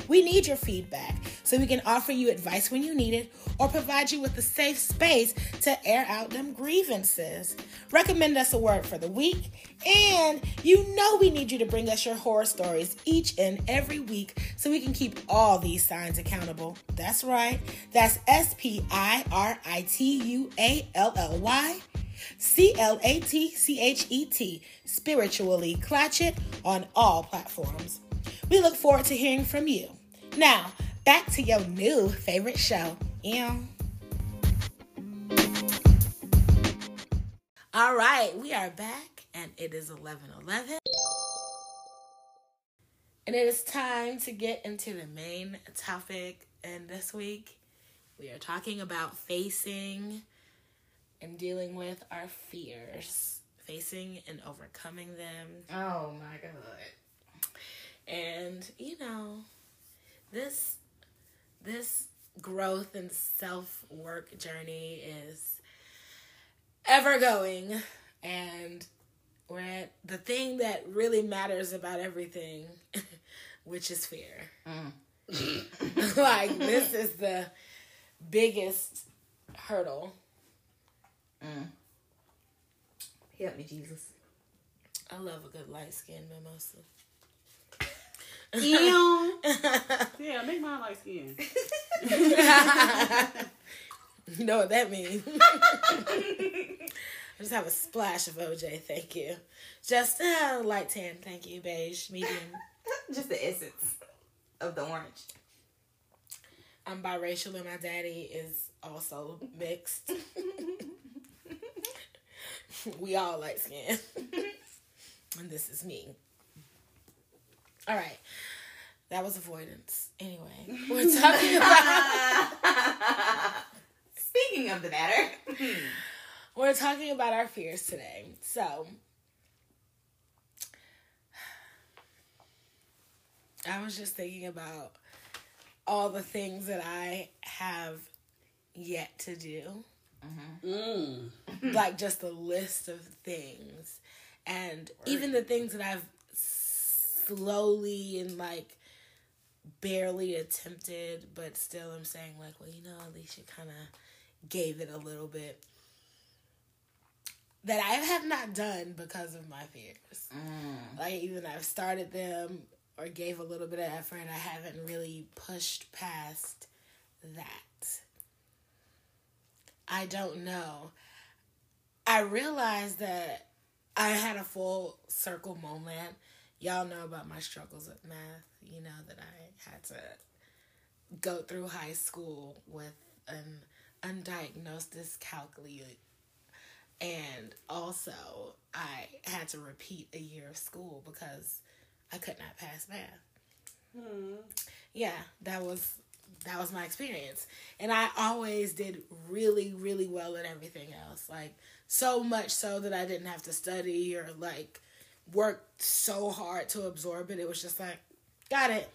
We need your feedback so we can offer you advice when you need it or provide you with a safe space to air out them grievances. Recommend us a word for the week, and you know we need you to bring us your horror stories each and every week so we can keep all these signs accountable. That's right, that's S P I R I T U A L L Y. C L A T C H E T, spiritually clatchet on all platforms. We look forward to hearing from you. Now, back to your new favorite show. Ew. All right, we are back and it is 11:11. And it is time to get into the main topic and this week we are talking about facing and dealing with our fears, facing and overcoming them. Oh my god. And you know, this this growth and self-work journey is ever going and we're at the thing that really matters about everything, which is fear. Mm. like this is the biggest hurdle. Mm. Help me, Jesus. I love a good light skin mimosa. Ew. yeah, make mine light skin. You know what that means. I just have a splash of OJ, thank you. Just uh, light tan, thank you. Beige, medium. Just the essence of the orange. I'm biracial and my daddy is also mixed. we all light skin. and this is me. All right. That was avoidance. Anyway, we're talking about. Speaking of the matter, we're talking about our fears today. So, I was just thinking about all the things that I have yet to do. Mm. like just a list of things. And even the things that I've slowly and like barely attempted, but still I'm saying like, well, you know, at least you kind of gave it a little bit. That I have not done because of my fears. Mm. Like even I've started them or gave a little bit of effort, I haven't really pushed past that. I don't know. I realized that I had a full circle moment. Y'all know about my struggles with math. You know that I had to go through high school with an undiagnosed dyscalculia. And also, I had to repeat a year of school because I could not pass math. Hmm. Yeah, that was that was my experience. And I always did really, really well at everything else. Like so much so that I didn't have to study or like work so hard to absorb it. It was just like, got it.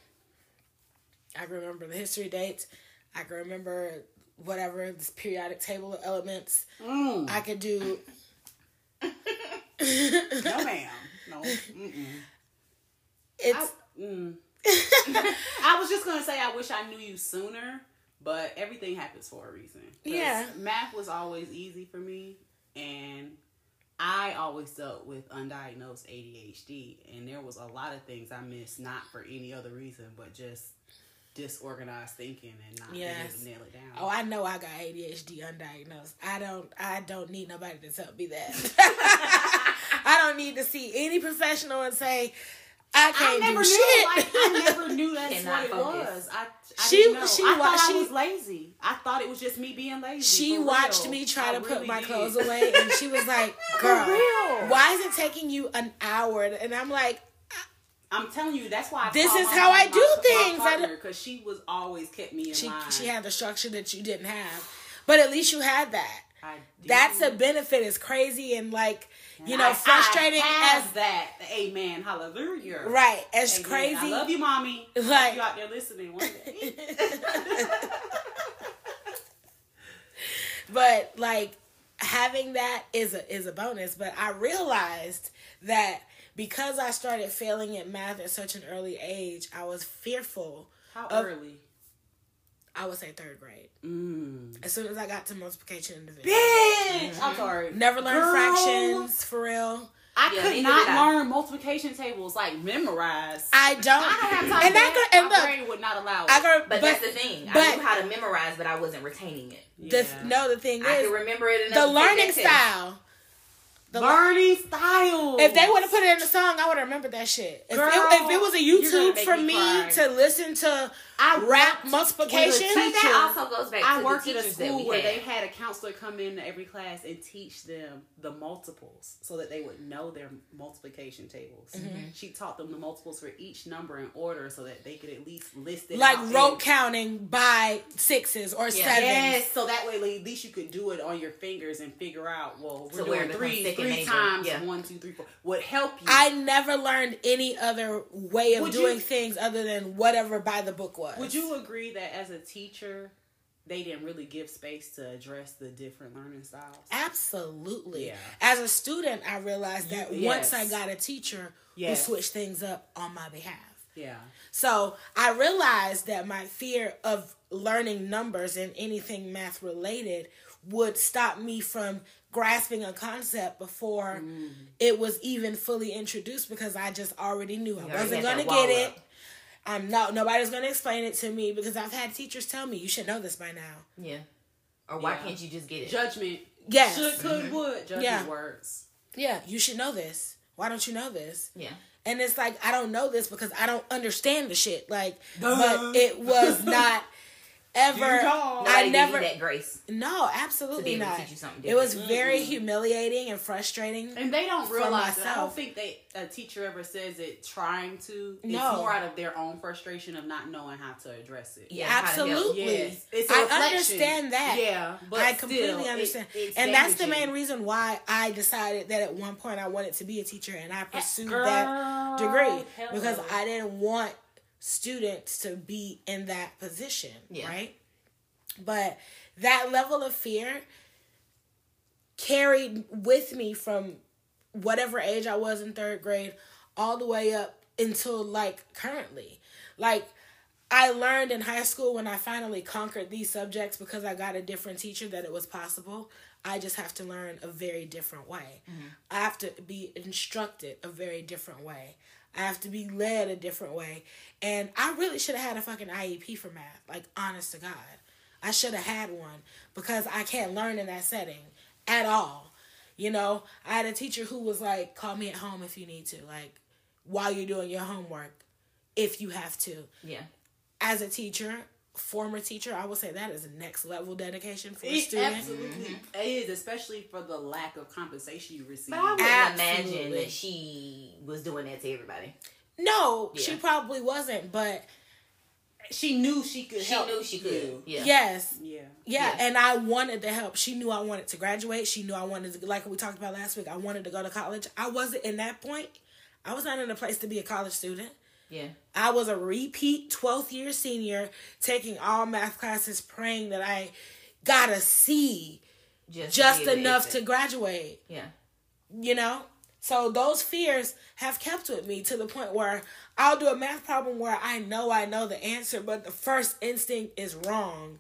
I can remember the history dates. I can remember whatever this periodic table of elements. Mm. I could do No, ma'am. No. Mm-mm. it's I, mm. I was just gonna say I wish I knew you sooner, but everything happens for a reason. Yeah. math was always easy for me, and I always dealt with undiagnosed ADHD, and there was a lot of things I missed not for any other reason, but just disorganized thinking and not being able to nail it down. Oh, I know I got ADHD undiagnosed. I don't I don't need nobody to tell me that. I don't need to see any professional and say I I can't never do knew. shit. Like, I never knew that's Cannot what it focus. was. I, I She- didn't know. she I wa- thought she- I was lazy. I thought it was just me being lazy. she watched real. me try I to put my did. clothes away and she was like, Girl, why is it taking you an hour? And I'm like, I'm telling you, that's why. I This is my- how I my- do my things. I partner, don't- because she was always kept me in she line. she had the structure that you didn't have. But at least you had that. I do. That's a benefit. It's crazy and like, you know, I- frustrating I as that. Amen. Hallelujah. right, as Amen. crazy. I love you, mommy. Like- you out there listening one day. but like having that is a is a bonus but i realized that because i started failing at math at such an early age i was fearful How Of- early? I would say third grade Mm. as soon as i got to multiplication and division Bitch, I'm sorry. never learned Girl. fractions for real I yeah, could not I. learn multiplication tables like memorize. i don't, I don't have time. and for that that. go, and My look brain would not allow it. i go But, but, that's the thing. but- I knew how to memorize, but I wasn't retaining it. the, Yeah. no the thing I is can remember it enough. the learning style the le- learning style. If they would have put it in the song, I would have remembered that shit. If, Girl, it, if it was a YouTube for me me to listen to I rap worked multiplication, with But that also goes back I to worked the at a school where had. they had a counselor come into every class and teach them the multiples so that they would know their multiplication tables. Mm-hmm. She taught them the multiples for each number in order so that they could at least list it like out rote counting by sixes or Yeah. sevens. Yes, so that way like, at least you could do it on your fingers and figure out. Well, we're To where doing it becomes three, second three times Yeah. one, two, three, four. Would help you. I never learned any other way of Would doing you- things other than whatever by the book was. Would you agree that as a teacher, they didn't really give space to address the different learning styles? Absolutely. Yeah. As a student, I realized that You- once yes. I got a teacher Yes. who switched things up on my behalf. Yeah. So I realized that my fear of learning numbers and anything math related would stop me from grasping a concept before Mm. it was even fully introduced because I just already knew I wasn't gonna get it. up. I'm not nobody's gonna explain it to me because I've had teachers tell me you should know this by now. Yeah. Or why Yeah. can't you just get it? Judgment. Yes. Should, could, mm-hmm. would. Judgment Yeah. words. Yeah, you should know this. Why don't you know this? yeah. And it's like I don't know this because I don't understand the shit. Like, Duh. but it was not. Ever. I never. you that grace. No, To be absolutely able to not. teach you something It was different. very humiliating and frustrating. And they don't For realize it. I don't think they a teacher ever says it trying to. It's No. more out of their own frustration of not knowing how to address it. Yeah, how to help. Absolutely. Yes. It's a I reflection. understand that. Yeah, but I completely still, it- understand. it's and that's the main reason why I decided that at one point I wanted to be a teacher and I eh, pursued Girl, that degree hello. because I didn't want students to be in that position, Yeah. right? But that level of fear carried with me from whatever age I was in third grade all the way up until like currently. Like I learned in high school when I finally conquered these subjects because I got a different teacher that it was possible. I just have to learn a very different way. Mm-hmm. I have to be instructed a very different way. I have to be led a different way. And I really should have had a fucking IEP for math, like honest to God. I should have had one because I can't learn in that setting at all. You know, I had a teacher who was like, call me at home if you need to, like while you're doing your homework, if you have to. Yeah. As a teacher, former teacher, I would say that is next level dedication for a student. absolutely mm-hmm. is, especially for the lack of compensation you receive. But I wouldn't Absolutely. imagine that she was doing that to everybody. No, Yeah. she probably wasn't, but she knew she could She help. knew she could. Yeah. yes, Yeah. Yeah, Yeah. and I wanted to help. She knew I wanted to graduate. She knew I wanted to, like we talked about last week, I wanted to go to college. I wasn't in that point. I was not in a place to be a college student. Yeah. I was a repeat 12th year senior, taking all math classes, praying that I got a C Just, just to enough to graduate, Yeah. you know? So those fears have kept with me to the point where I'll do a math problem where I know I know the answer, but the first instinct is wrong.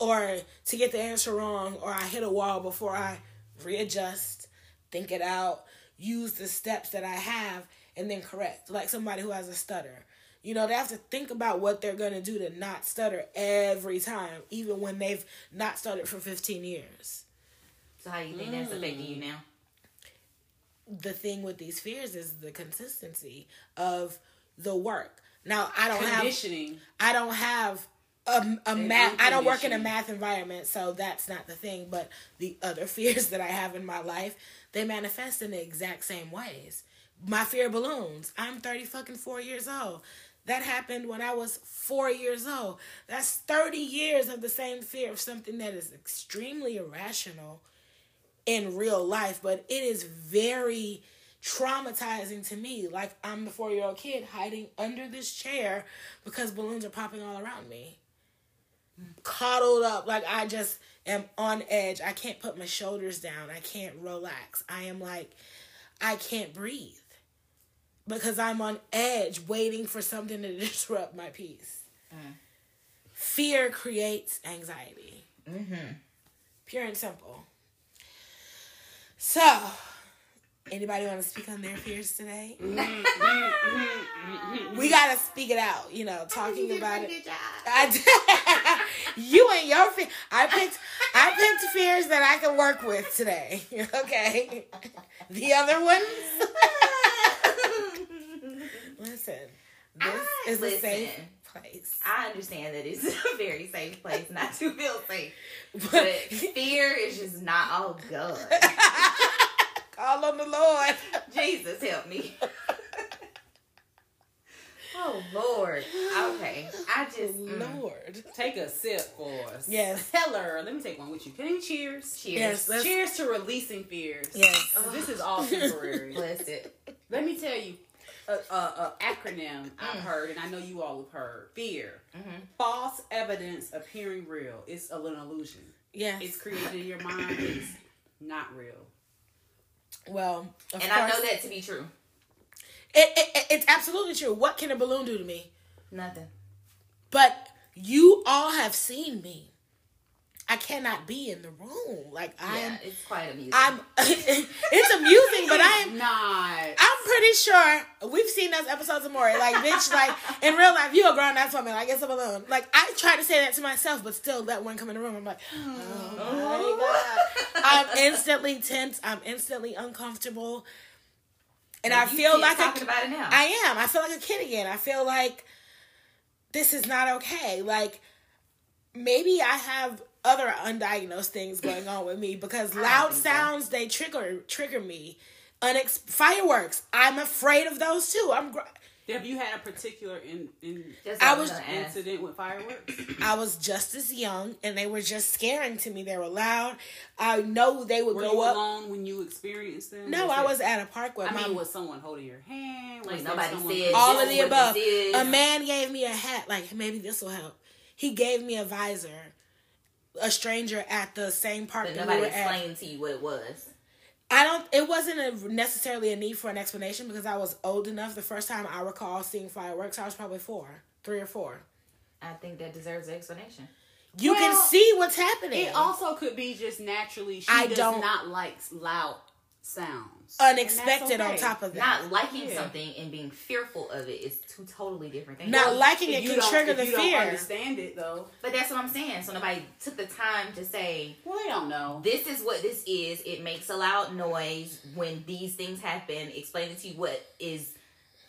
Or to get the answer wrong, or I hit a wall before I readjust, think it out, use the steps that I have, and then correct. Like somebody who has a stutter. You know, they have to think about what they're going to do to not stutter every time, even when they've not stuttered for 15 years. So how do you think that's mm. affecting you now? the thing with these fears is the consistency of the work. Now I don't have Conditioning. I don't have a, a math I don't work in a math environment, so that's not the thing. But the other fears that I have in my life, they manifest in the exact same ways. My fear of balloons. I'm thirty fucking four years old. That happened when I was four years old. That's 30 years of the same fear of something that is extremely irrational in real life, but it is very traumatizing to me. Like I'm the four year old kid hiding under this chair because balloons are popping all around me. Coddled up, like I just am on edge. I can't put my shoulders down. I can't relax. I am like, I can't breathe because I'm on edge waiting for something to disrupt my peace. Mm. Fear creates anxiety. Mm-hmm. Pure and simple. So, anybody want to speak on their fears today? we gotta speak it out. You know, talking about it. I you and your fear. I picked. I picked fears that I can work with today. Okay. The other ones. Listen, this I- is a listen. safe place. I understand that it's a very safe place not to feel safe. But But fear is just not all good. call on the Lord. Jesus help me. oh Lord. Okay. I just mm, Lord. Take a sip for us. Yes. Tell her. Let me take one with you. Can you cheers? cheers. Yes, Cheers to releasing fears. Yes. This is all temporary. Bless it. Let me tell you, a, a, a acronym I've heard, and I know you all have heard. Fear. Mhm. False evidence appearing real. It's a little illusion. Yeah, It's created in your mind. It's not real. well, of And I know that to be true. It, it, it- it's absolutely true. What can a balloon do to me? Nothing. But you all have seen me. I cannot be in the room. Like I'm. it's quite amusing. I'm. it's amusing, but I'm. not. I'm pretty sure we've seen those episodes of Maury. Like, bitch, like in real life, you a grown ass woman. Like, it's a balloon. Like, I try to say that to myself, but still, that one come in the room. I'm like, oh my god. I'm instantly tense. I'm instantly uncomfortable, and I feel like a, talking about it now. I am. I feel like a kid again. I feel like this is not okay. Like maybe I have other undiagnosed things going on with me because loud think so. sounds they trigger trigger me. Unex- fireworks, I'm afraid of those too. I'm. Gr- Have you had a particular in, in I was- gonna ask. incident with fireworks? I was just as young, and they were just scaring to me. They were loud. I know they would Were go you up. alone when you experienced them? No, I it- was at a park with I my mean, was someone holding your hand? Was Like, nobody said all of the above. A man gave me a hat, like maybe this will help. He gave me a visor. A stranger at the same park But that we nobody were at. explained to you what it was. I don't. It wasn't a, necessarily a need for an explanation because I was old enough. The first time I recall seeing fireworks, I was probably four, three or four. I think that deserves an explanation. You can see what's happening. It also could be just naturally she I does don't- not like loud sounds. Unexpected And that's on top of that. Not liking Yeah. something and being fearful of it is two totally different things. Not liking it you can don't- trigger if the you fear. Don't understand it though. But that's what I'm saying. So nobody took the time to say, Well, they don't know. this is what this is. It makes a loud noise when these things happen. Explaining to you what is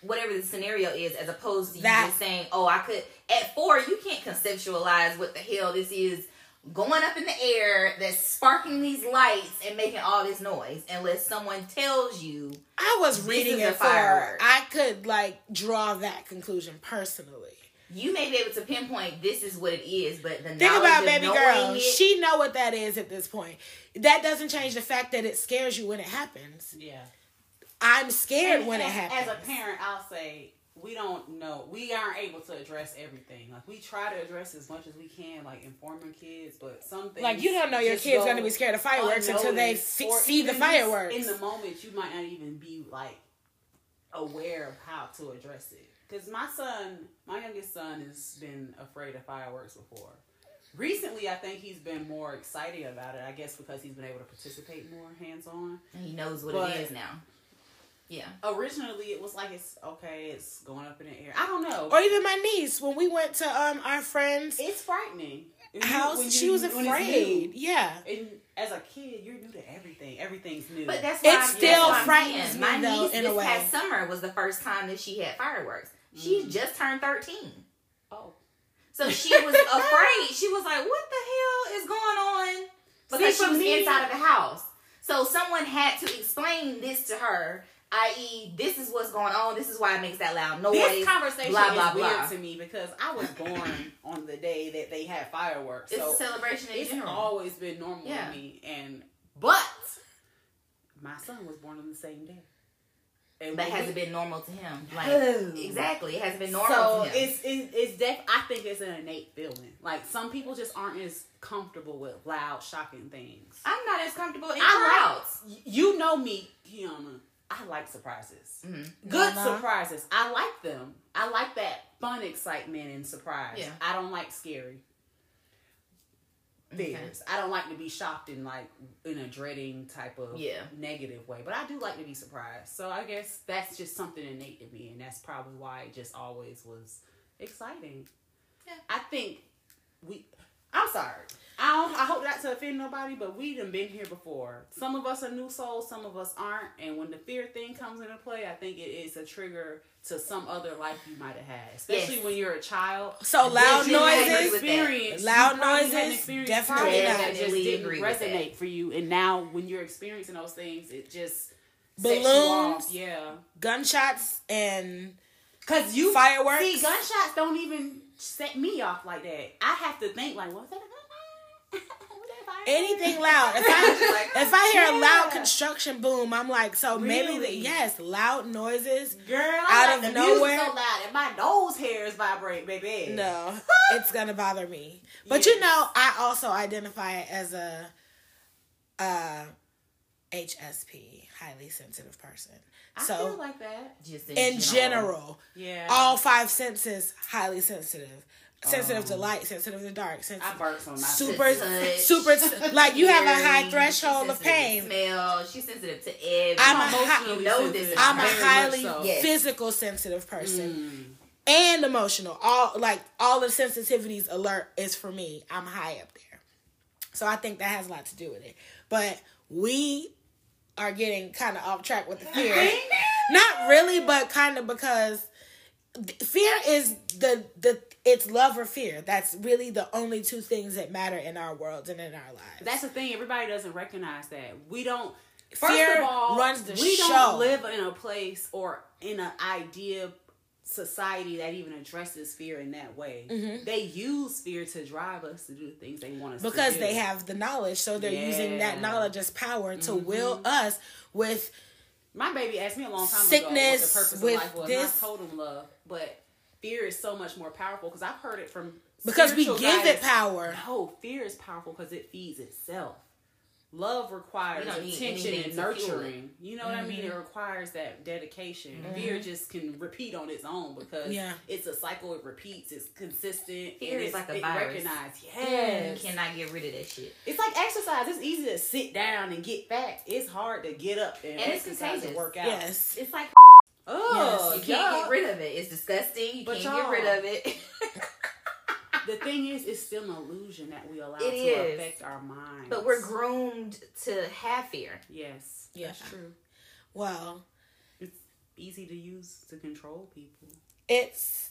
whatever the scenario is, as opposed to you just saying, "Oh, I could." At four, you can't conceptualize what the hell this is going up in the air that's sparking these lights and making all this noise, unless someone tells you. I was reading is a it for. firework. I could like draw that conclusion personally. You may be able to pinpoint this is what it is, but the Think knowledge about of baby girl. it, She know what that is at this point. That doesn't change the fact that it scares you when it happens. Yeah. I'm scared And when it happens. As a parent, I'll say we don't know. We aren't able to address everything. Like we try to address as much as we can, like informing kids, but some things like you don't know your kid's going to be scared of fireworks until they f- see the fireworks. In the moment, you might not even be like aware of how to address it. Because my son, my youngest son, has been afraid of fireworks before. Recently, I think he's been more excited about it. I guess because he's been able to participate more hands on. he knows what But- it is now. Yeah. originally it was like it's okay, it's going up in the air. I don't know. or even my niece when we went to um our friend's it's frightening. When you- house, she you- was afraid. Yeah. And as a kid, you're new to everything. Everything's new. But that's It why I'm- still that's why frightens saying. me, My though, niece in a this way. past summer was the first time that she had fireworks. She Mm. just turned thirteen, oh, so she was afraid. She was like, "What the hell is going on?" Because See, she was me- inside of the house. So someone had to explain this to her, i.e., this is what's going on. This is why it makes that loud noise. this conversation blah, blah, is weird blah. to me because I was born on the day that they had fireworks. It's so a celebration in it's general. always been normal Yeah. to me. And but my son was born on the same day. And That hasn't we- been normal to him. Like oh. exactly, it hasn't been normal so to him. it's it, it's def. I think it's an innate feeling. Like some people just aren't as comfortable with loud, shocking things. I'm not as comfortable in I crowds. like. You know me, Kiana. I like surprises. Mhm. Good Nana. surprises. I like them. I like that fun excitement and surprise. Yeah. I don't like scary Okay. I don't like to be shocked in like in a dreading type of Yeah. negative way. But I do like to be surprised. So I guess that's just something innate to me and that's probably why it just always was exciting. Yeah. I think we I'm sorry. I don't I hope not to offend nobody, but we done been here before. Some of us are new souls, some of us aren't. And when the fear thing comes into play, I think it is a trigger to some other life you might have had. Especially Yes. when you're a child. So loud Yes, yes, I agree noises. Experience, Loud you probably had noises, definitely not. that just didn't agree with that. resonate for you. And now when you're experiencing those things, it just Balloons. Yeah. Gunshots and Cause you Fireworks. See, gunshots don't even set me off like that. I have to think like, what's that? Was that a firework? Anything loud. If I if I hear a loud construction boom, I'm like, so maybe the, yes, loud noises. Girl, out I of like the nowhere. so loud and my nose hairs vibrate, baby. No, it's gonna bother me. But you know, I also identify as a uh HSP, highly sensitive person. I So feel like that. Just in general, Yeah. all five senses highly sensitive. Sensitive to Um, light, sensitive to dark, I sensitive burst on my super Touch, super like you have a high threshold of she's to pain. Smell. She's sensitive to everything. I'm a emotionally hi- you know this I'm a highly so. Physical sensitive person Mm. and emotional. All like all the sensitivities alert is for me. I'm high up there. So I think that has a lot to do with it. But we are getting kind of off track with the fear. Not really, but kind of because fear is the the it's love or fear. That's really the only two things that matter in our world and in our lives. That's the thing. Everybody doesn't recognize that. We don't. First Fear of all, runs the we show. don't live in a place or in an idea society that even addresses fear in that way. They use fear to drive us to do the things they want us to Mm-hmm. because they have the knowledge, so they're using that knowledge as power to Mm-hmm. will us with My baby asked me a long time ago what the purpose of life was. this- And I told him love, but fear is so much more powerful because I've heard it from because we spiritual give it power. No, fear is powerful because it feeds itself. Love requires You attention and to fuel it. nurturing. You know what I mean? Mm-hmm. It requires that dedication. Fear just can repeat on its own because Yeah. it's a cycle. It repeats. It's consistent. Fear and is it's, like a it virus. recognized. You Yes. cannot get rid of that shit. It's like exercise. It's easy to sit down and get fat. It's hard to get up and, And it's contagious. and work out. Yes. It's like Oh, you can't yeah. get rid of it. It's disgusting. You But can't get rid of it. the thing is, it's still an illusion that we allow It to is. affect our minds. but we're groomed to have fear. Yes, Yeah. that's true. Well, It's easy to use to control people. it's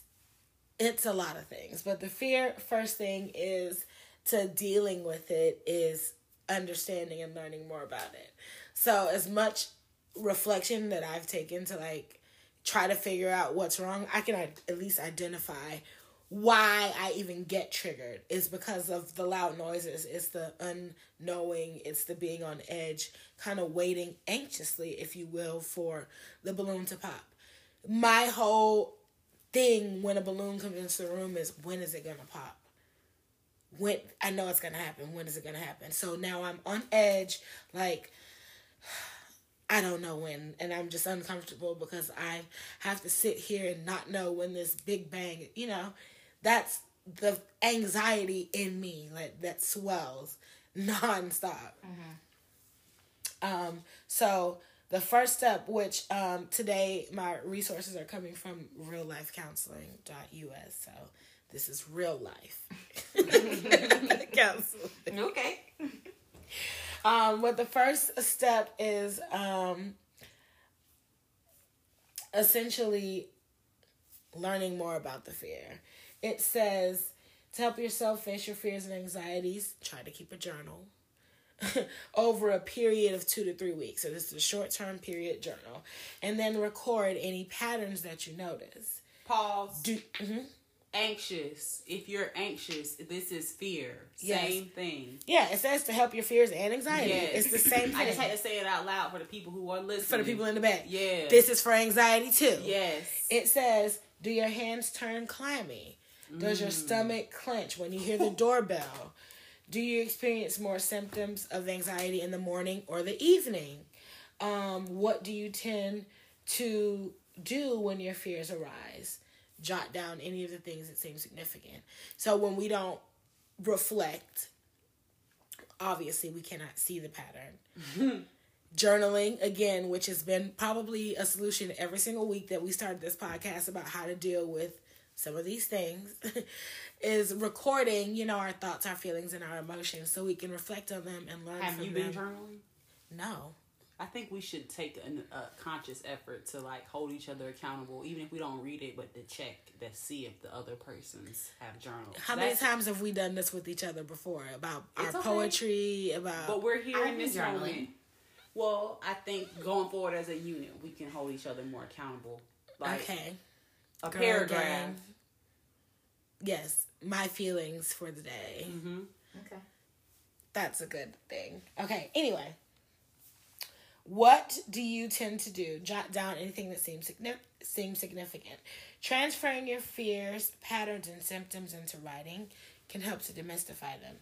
it's a lot of things, but the fear first thing is to dealing with it is understanding and learning more about it. So as much reflection that I've taken to like try to figure out what's wrong, I can at least identify why I even get triggered is because of the loud noises. It's the unknowing, it's the being on edge, kind of waiting anxiously, if you will, for the balloon to pop. My whole thing when a balloon comes into the room is when is it gonna pop? When I know it's gonna happen. When is it gonna happen? So now I'm on edge, like I don't know when, and I'm just uncomfortable because I have to sit here and not know when this big bang. You know, that's the anxiety in me, like that swells nonstop. Um, so the first step, which um, today my resources are coming from reallifecounseling.us. So this is real life counseling. Okay. Um, but the first step is um, essentially learning more about the fear. It says to help yourself face your fears and anxieties, try to keep a journal over a period of two to three weeks. So this is a short term period journal, and then record any patterns that you notice. Pause. Do mhm. Anxious. If you're anxious, this is fear. Yes. Same thing. yeah, it says to help your fears and anxiety. Yes. It's the same thing I just had to say it out loud for the people who are listening. for the people in the back. Yeah. This is for anxiety too. Yes. It says, Do your hands turn clammy? Does your stomach clench when you hear the doorbell? Do you experience more symptoms of anxiety in the morning or the evening? Um, what do you tend to do when your fears arise? Jot down any of the things that seem significant. So when we don't reflect, obviously we cannot see the pattern journaling again which has been probably a solution every single week that we started this podcast about how to deal with some of these things is recording you know our thoughts our feelings and our emotions so we can reflect on them and learn Have from you been them journaling? no I think we should take an, a conscious effort to like hold each other accountable, even if we don't read it, but to check to see if the other persons have journaled. how many times have we done this with each other before about our okay. poetry about But we're here in this journaling. moment. Well, I think going forward as a unit, we can hold each other more accountable. Like okay a Girl paragraph. gang. yes my feelings for the day hmm Okay. That's a good thing. Okay, anyway. What do you tend to do? Jot down anything that seems. Seems significant. Transferring your fears, patterns, and symptoms into writing can help to demystify them.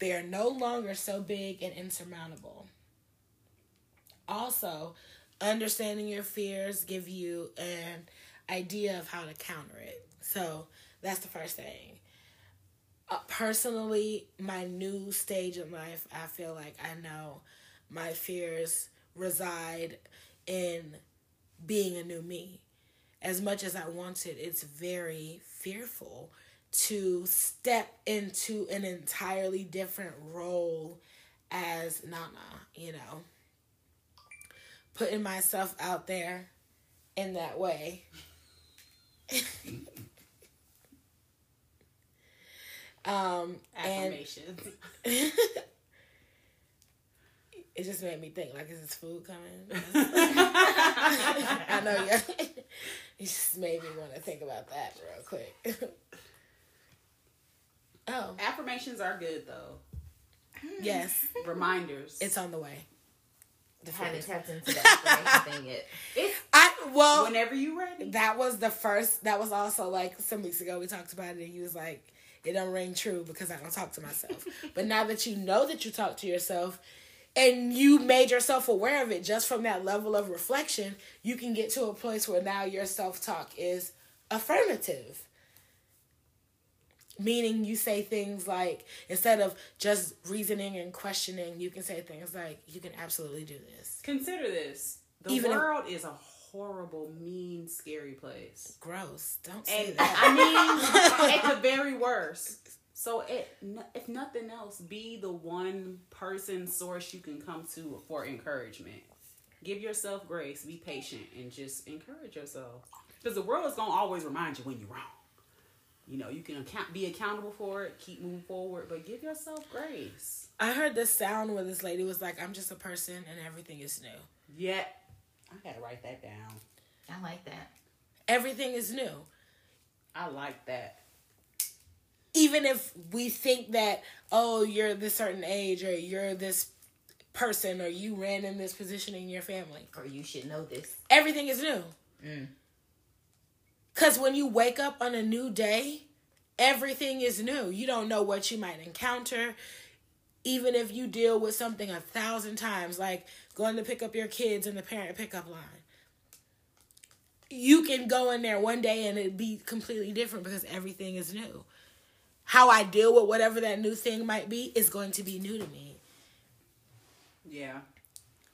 They are no longer so big and insurmountable. Also, understanding your fears give you an idea of how to counter it. So that's the first thing uh, personally, my new stage in life, I feel like I know my fears reside in being a new me. As much as I want it, it's very fearful to step into an entirely different role as Nana, you know. Putting myself out there in that way. Um, and Affirmations. it just made me think like, is this food coming? I know, yeah. It just made me want to think about that real quick. oh, Affirmations are good though. Hmm. yes, Reminders. it's on the way. The I haven't food. tapped into the affirmation thing yet. It's I well, whenever you ready. that was the first. That was also like some weeks ago we talked about it, and he was like, "It don't ring true because I don't talk to myself." but now that you know that you talk to yourself, and you made yourself aware of it just from that level of reflection, you can get to a place where now your self talk is affirmative. Meaning you say things like instead of just reasoning and questioning, you can say things like, "You can absolutely do this." Consider this: the Even if- world is a horrible, mean, scary place. Gross. Don't say And that. I mean, at the very worst. So, it, if nothing else, be the one person source you can come to for encouragement. Give yourself grace, be patient, and just encourage yourself. Because the world is going to always remind you when you're wrong. You know, you can account, be accountable for it, keep moving forward, but give yourself grace. I heard this sound where this lady was like, I'm just a person and everything is new. Yeah. I got to write that down. I like that. Everything is new. I like that. Even if we think that, oh, you're this certain age or you're this person or you ran in this position in your family, Or you should know this. everything is new. Mm. Because when you wake up on a new day, everything is new. You don't know what you might encounter. Even if you deal with something a thousand times, like going to pick up your kids in the parent pickup line, you can go in there one day and it be completely different because everything is new. How I deal with whatever that new thing might be is going to be new to me Yeah.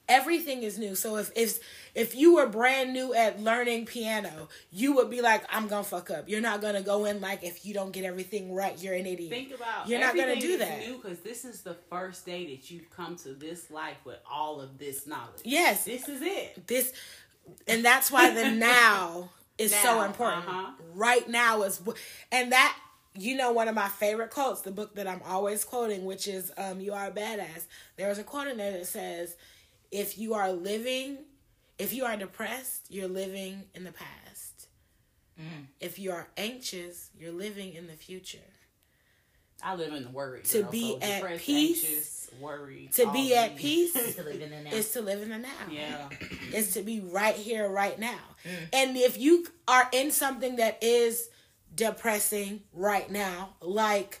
everything is new. So if if if you were brand new at learning piano, you would be like, I'm gonna fuck up. You're not gonna go in like if you don't get everything right, you're an idiot. Think about You're not gonna do that. new because this is the first day that you've come to this life with all of this knowledge. yes, This is it. this, and that's why the now is so important. uh-huh. Right now is, and that you know one of my favorite quotes, the book that I'm always quoting, which is um, "You Are a Badass." There was a quote in there that says, "If you are living, if you are depressed, you're living in the past. If you are anxious, you're living in the future." I live in the worry. To girl, be so at peace, anxious, worried. To be at peace To live in the now. is to live in the now. Yeah. is to be right here, right now. And if you are in something that is depressing right now, like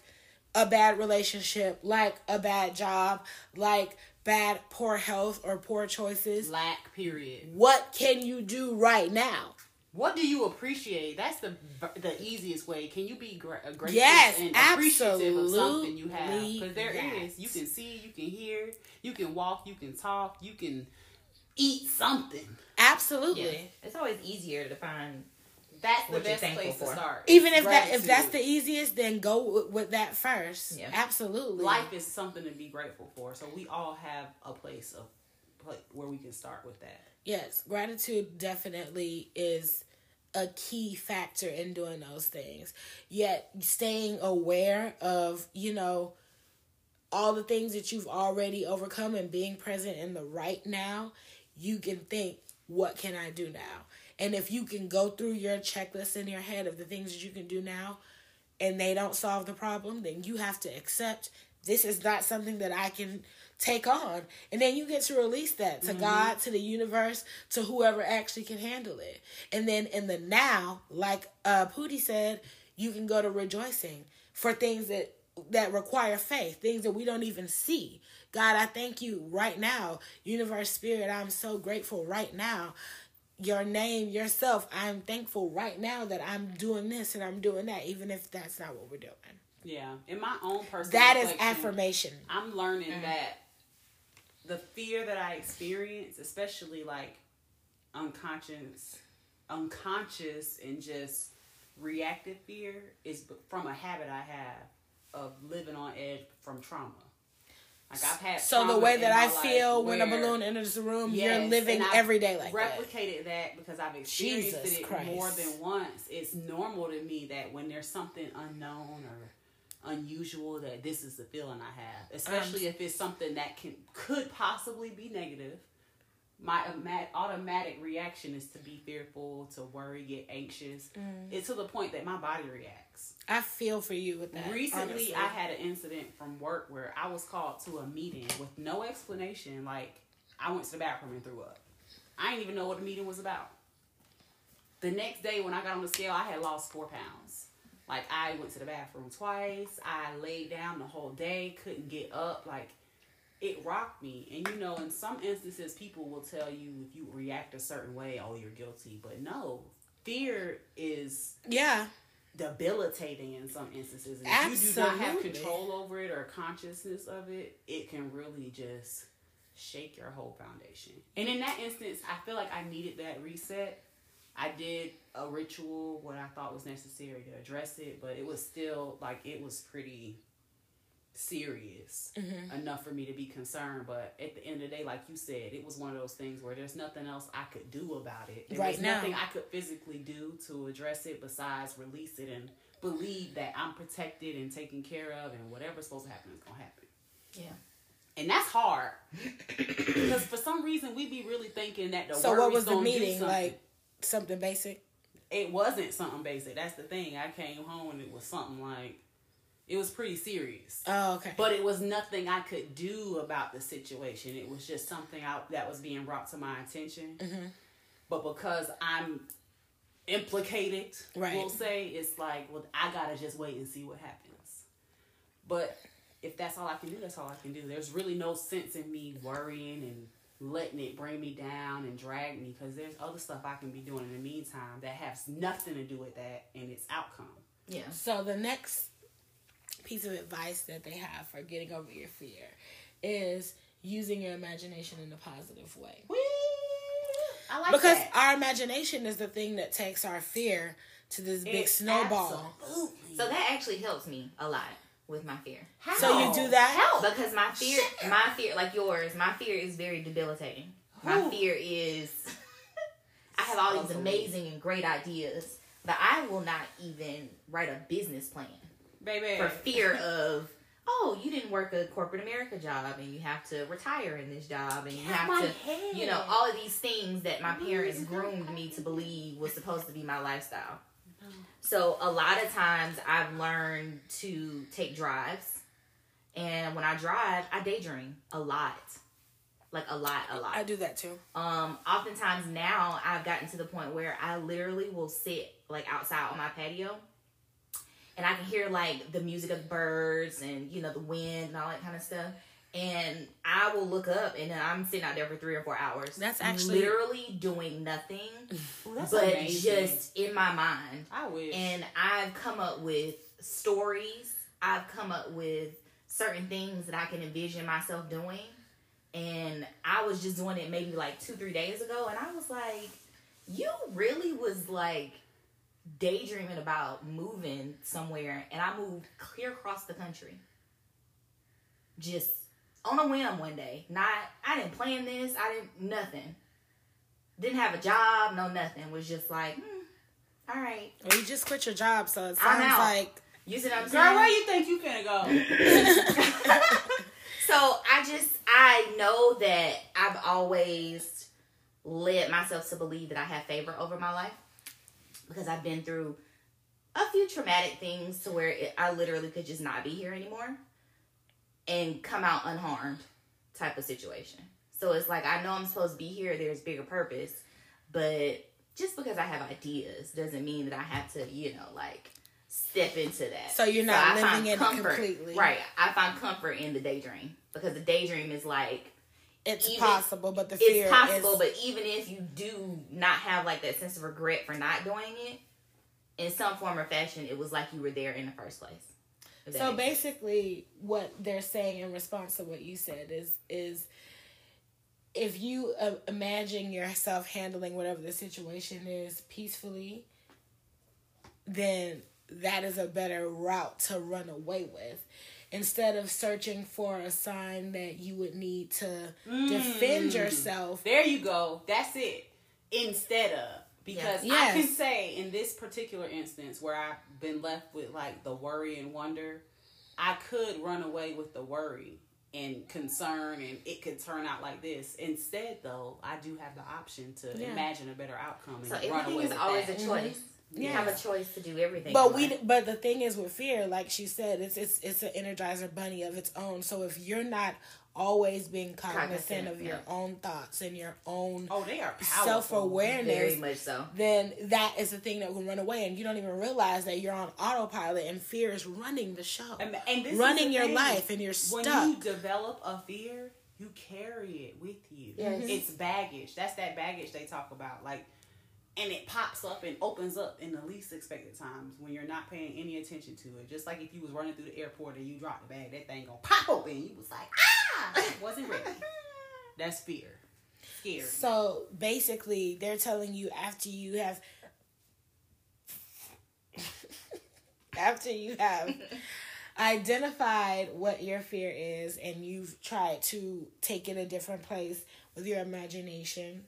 a bad relationship, like a bad job, like bad, poor health or poor choices, Lack. Period. what can you do right now? What do you appreciate? That's the the easiest way. Can you be gra- uh, grateful Yes, and appreciative of something you have? Because there is. yes. You can see, you can hear, you can walk, you can talk, you can eat something. Absolutely. Yeah. It's always easier to find. That's the What you're best thankful place to start. Even if that if that's the easiest, then go with, with that first. Yeah. Absolutely. life is something to be grateful for. So we all have a place of pla- where we can start with that. Yes, gratitude definitely is a key factor in doing those things. Yet staying aware of, you know, all the things that you've already overcome and being present in the right now, you can think, what can I do now? And if you can go through your checklist in your head of the things that you can do now and they don't solve the problem, then you have to accept this is not something that I can take on. And then you get to release that to God, to the universe, to whoever actually can handle it. And then in the now, like uh Pootie said, you can go to rejoicing for things that that require faith, things that we don't even see. God, I thank you right now. Universe Spirit, I'm so grateful right now. Your name, yourself, I'm thankful right now that I'm doing this and I'm doing that, even if that's not what we're doing. Yeah. In my own personal That is affirmation. I'm learning mm. that the fear that I experience, especially like unconscious, unconscious and just reactive fear, is from a habit I have of living on edge from trauma. Like I've had So the way that I feel when a balloon enters the room, Yes, you're living every day like replicated that. because I've experienced Jesus it Christ. more than once. It's normal to me that when there's something unknown or unusual that this is the feeling I have, especially um, if it's something that can could possibly be negative. My automatic reaction is to be fearful, to worry, get anxious. Mm. It's to the point that my body reacts. I feel for you with that. Recently, honestly. I had an incident from work where I was called to a meeting with no explanation. Like, I went to the bathroom and threw up. I didn't even know what the meeting was about. The next day, when I got on the scale, I had lost four pounds. Like, I went to the bathroom twice. I laid down the whole day, couldn't get up. Like, it rocked me. And you know, in some instances, people will tell you if you react a certain way, oh, you're guilty. But no, fear is yeah. debilitating in some instances. And if you do not have control over it or consciousness of it, it can really just shake your whole foundation. And in that instance, I feel like I needed that reset. I did a ritual what I thought was necessary to address it, but it was still like it was pretty serious Mm-hmm. enough for me to be concerned. But at the end of the day, like you said, it was one of those things where there's nothing else I could do about it. There Right was now. nothing I could physically do to address it besides release it and believe that I'm protected and taken care of, and whatever's supposed to happen is gonna happen. Yeah. And that's hard because for some reason we be really thinking that the So what was the meeting something. like? Something basic. It wasn't something basic. That's the thing. I came home and it was something like it was pretty serious. Oh, okay. But it was nothing I could do about the situation. It was just something out that was being brought to my attention. Mhm. But because I'm implicated, Right. we'll say it's like, well, I gotta just wait and see what happens. But if that's all I can do, that's all I can do. There's really no sense in me worrying and letting it bring me down and drag me because there's other stuff I can be doing in the meantime that has nothing to do with that and its outcome. Yeah. So the next piece of advice that they have for getting over your fear is using your imagination in a positive way. Whee! I like because that. our imagination is the thing that takes our fear to this big It snowball. absolutely- So that actually helps me a lot with my fear. How? So you do that? Help because my fear, my fear, like yours, my fear is very debilitating. My Whew. fear is, I have all these amazing and great ideas, but I will not even write a business plan baby. for fear of. Oh, you didn't work a corporate America job and you have to retire in this job and you Get have my to head. you know, all of these things that my parents groomed me to believe was supposed to be my lifestyle. So a lot of times I've learned to take drives, and when I drive, I daydream a lot, like a lot, a lot. I do that too. Um, oftentimes now I've gotten to the point where I literally will sit like outside on my patio, and I can hear like the music of the birds and you know the wind and all that kind of stuff. And I will look up, and I'm sitting out there for three or four hours. That's actually- literally doing nothing, Ooh, but amazing. just in my mind. I wish. And I've come up with stories. I've come up with certain things that I can envision myself doing. And I was just doing it maybe like two, three days ago. And I was like, you really was like daydreaming about moving somewhere. And I moved clear across the country. Just on a whim one day. Not, I didn't plan this. I didn't, nothing. Didn't have a job, no nothing. Was just like, hmm, all right. Well, you just quit your job, so it I'm sounds out. like You see what I'm Girl, saying? where you think you finna go? so I just I know that I've always led myself to believe that I have favor over my life because I've been through a few traumatic things to where it, I literally could just not be here anymore and come out unharmed type of situation. So it's like I know I'm supposed to be here. There's bigger purpose, but just because I have ideas doesn't mean that I have to, you know, like step into that. So you're not I living in it comfort, completely. Right. I find comfort in the daydream because the daydream is like it's Even- possible, but the fear it's possible, is but even if you do not have like that sense of regret for not doing it, in some form or fashion, it was like you were there in the first place. So basically, what they're saying in response to what you said is is if you uh, imagine yourself handling whatever the situation is peacefully, then that is a better route to run away with. Instead of searching for a sign that you would need to defend Mm. yourself, There you go. That's it. Instead of. Because I can say in this particular instance where I've been left with like the worry and wonder, I could run away with the worry and concern and it could turn out like this. Instead though, I do have the option to Yeah. imagine a better outcome and So run everything away is with always that. a choice. You Yes. have a choice to do everything. But we, life. but the thing is with fear, like she said, it's it's it's an energizer bunny of its own. So if you're not always being cognizant, Cognizant, of your yeah. own thoughts and your own Oh, they are self awareness, very much so. then that is the thing that will run away, and you don't even realize that you're on autopilot, and fear is running the show, And, and this running the your thing. life, and you're stuck. When you develop a fear, you carry it with you. Yes. It's baggage. That's that baggage they talk about. Like, and it pops up and opens up in the least expected times when you're not paying any attention to it. Just like if you was running through the airport and you dropped the bag, that thing gonna pop open. You was like, ah, wasn't ready. That's fear. Scary. So basically, they're telling you after you have after you have identified what your fear is and you've tried to take it a different place with your imagination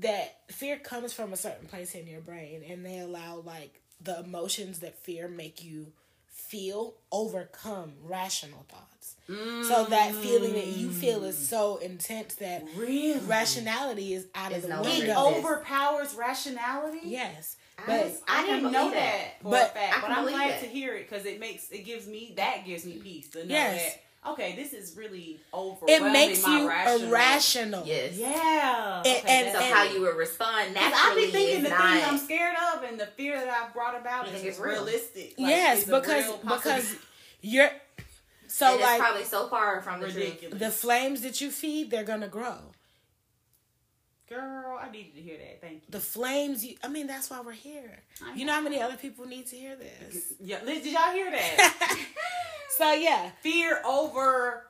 that fear comes from a certain place in your brain and they allow like the emotions that fear make you feel overcome rational thoughts so that feeling that you feel is so intense that really? rationality is out of the no It window. longer overpowers rationality. yes, I, but I, I, didn't know that. that, for But a fact, I but I'm glad that. to hear it because it makes it gives me that gives me peace to know Yes. that okay, this is really over. it makes you rational. irrational. Yes. Yeah, And- okay, and- So and- how you would respond 'Cause I naturally be thinking is the not. thing I'm scared of and the fear that I've brought about You is think it's real. realistic. Like, yes, it's because because you're so and it's like probably so far from the truth. ridiculous. the flames that you feed, they're gonna grow. Girl, I needed to hear that. Thank you. The flames, you, I mean, that's why we're here. You know how many other people need to hear this? Yeah, Liz, did y'all hear that? so yeah, fear over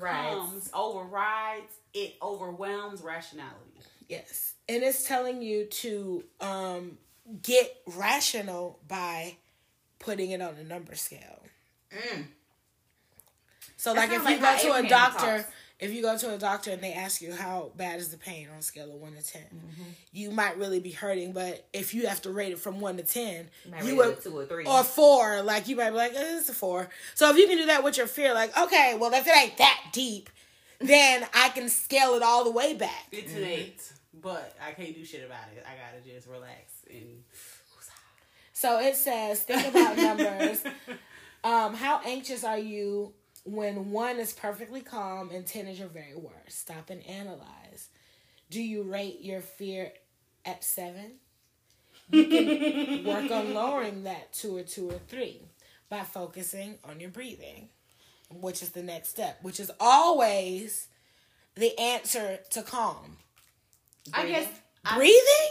comes, overrides, it overwhelms rationality. yes, and it's telling you to um get rational by putting it on a number scale. Mm. So like if you like go to a doctor, talks. If you go to a doctor and they ask you how bad is the pain on a scale of one to 10 Mm-hmm. you might really be hurting. But if you have to rate it from one to ten, You might you rate would it a two or three. or four, like you might be like, eh, it's a four. So if you can do that with your fear, like okay, well if it ain't that deep, then I can scale it all the way back. It's an eight, but I can't do shit about it. I gotta just relax and. So it says, think about numbers. Um, how anxious are you when one is perfectly calm and ten is your very worst? Stop and analyze. Do you rate your fear at seven? You can work on lowering that to a two or three by focusing on your breathing, which is the next step, which is always the answer to calm. I guess I- Breathing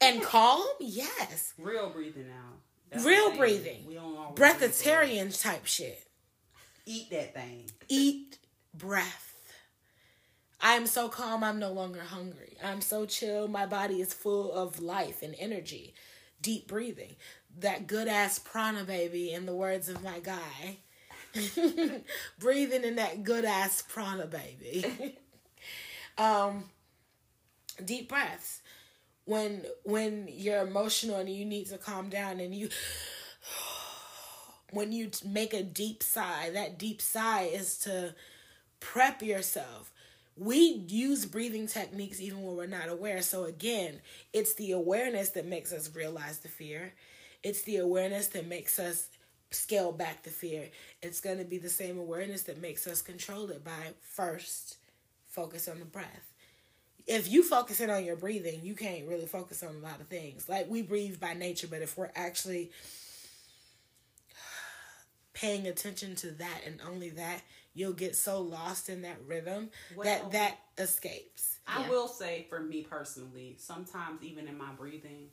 and calm, yes. real breathing now. That's Real what I'm saying. breathing. We don't type shit. Eat that thing. Eat breath. I am so calm, I'm no longer hungry. I'm so chill, my body is full of life and energy. Deep breathing. That good ass prana, baby, in the words of my guy. breathing in that good ass prana, baby. um, deep breaths. When when you're emotional and you need to calm down and you when you make a deep sigh, that deep sigh is to prep yourself. We use breathing techniques even when we're not aware. So, again, it's the awareness that makes us realize the fear. It's the awareness that makes us scale back the fear. It's going to be the same awareness that makes us control it by first focus on the breath. If you focus in on your breathing, you can't really focus on a lot of things. Like we breathe by nature, but if we're actually paying attention to that and only that, you'll get so lost in that rhythm Well- that that escapes. I Yeah. will say for me personally, sometimes even in my breathing,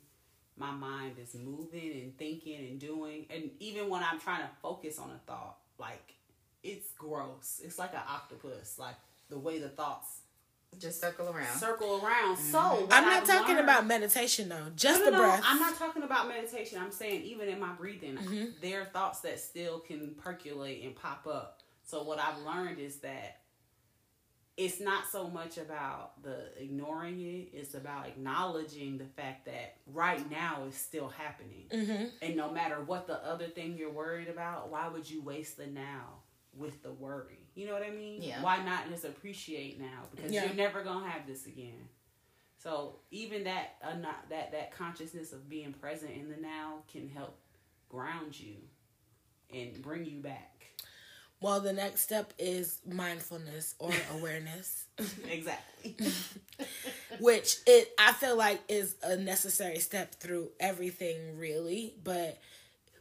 my mind is moving and thinking and doing. And even when I'm trying to focus on a thought, like it's gross. It's like an octopus, like the way the thoughts Just circle around. circle around. So what I'm not I've talking learned- about meditation though, just No, the no, no, breath. I'm not talking about meditation. I'm saying even in my breathing, Mm-hmm. there are thoughts that still can percolate and pop up. So what I've learned is that it's not so much about the ignoring it it's about acknowledging the fact that right now is still happening Mm-hmm. and no matter what the other thing you're worried about why would you waste the now with the worry. You know what i mean? Yeah. why not just appreciate now? Because Yeah. you're never gonna have this again. So even that uh, not that that consciousness of being present in the now can help ground you and bring you back. Well, the next step is mindfulness or awareness, exactly. Which it I feel like is a necessary step through everything really, but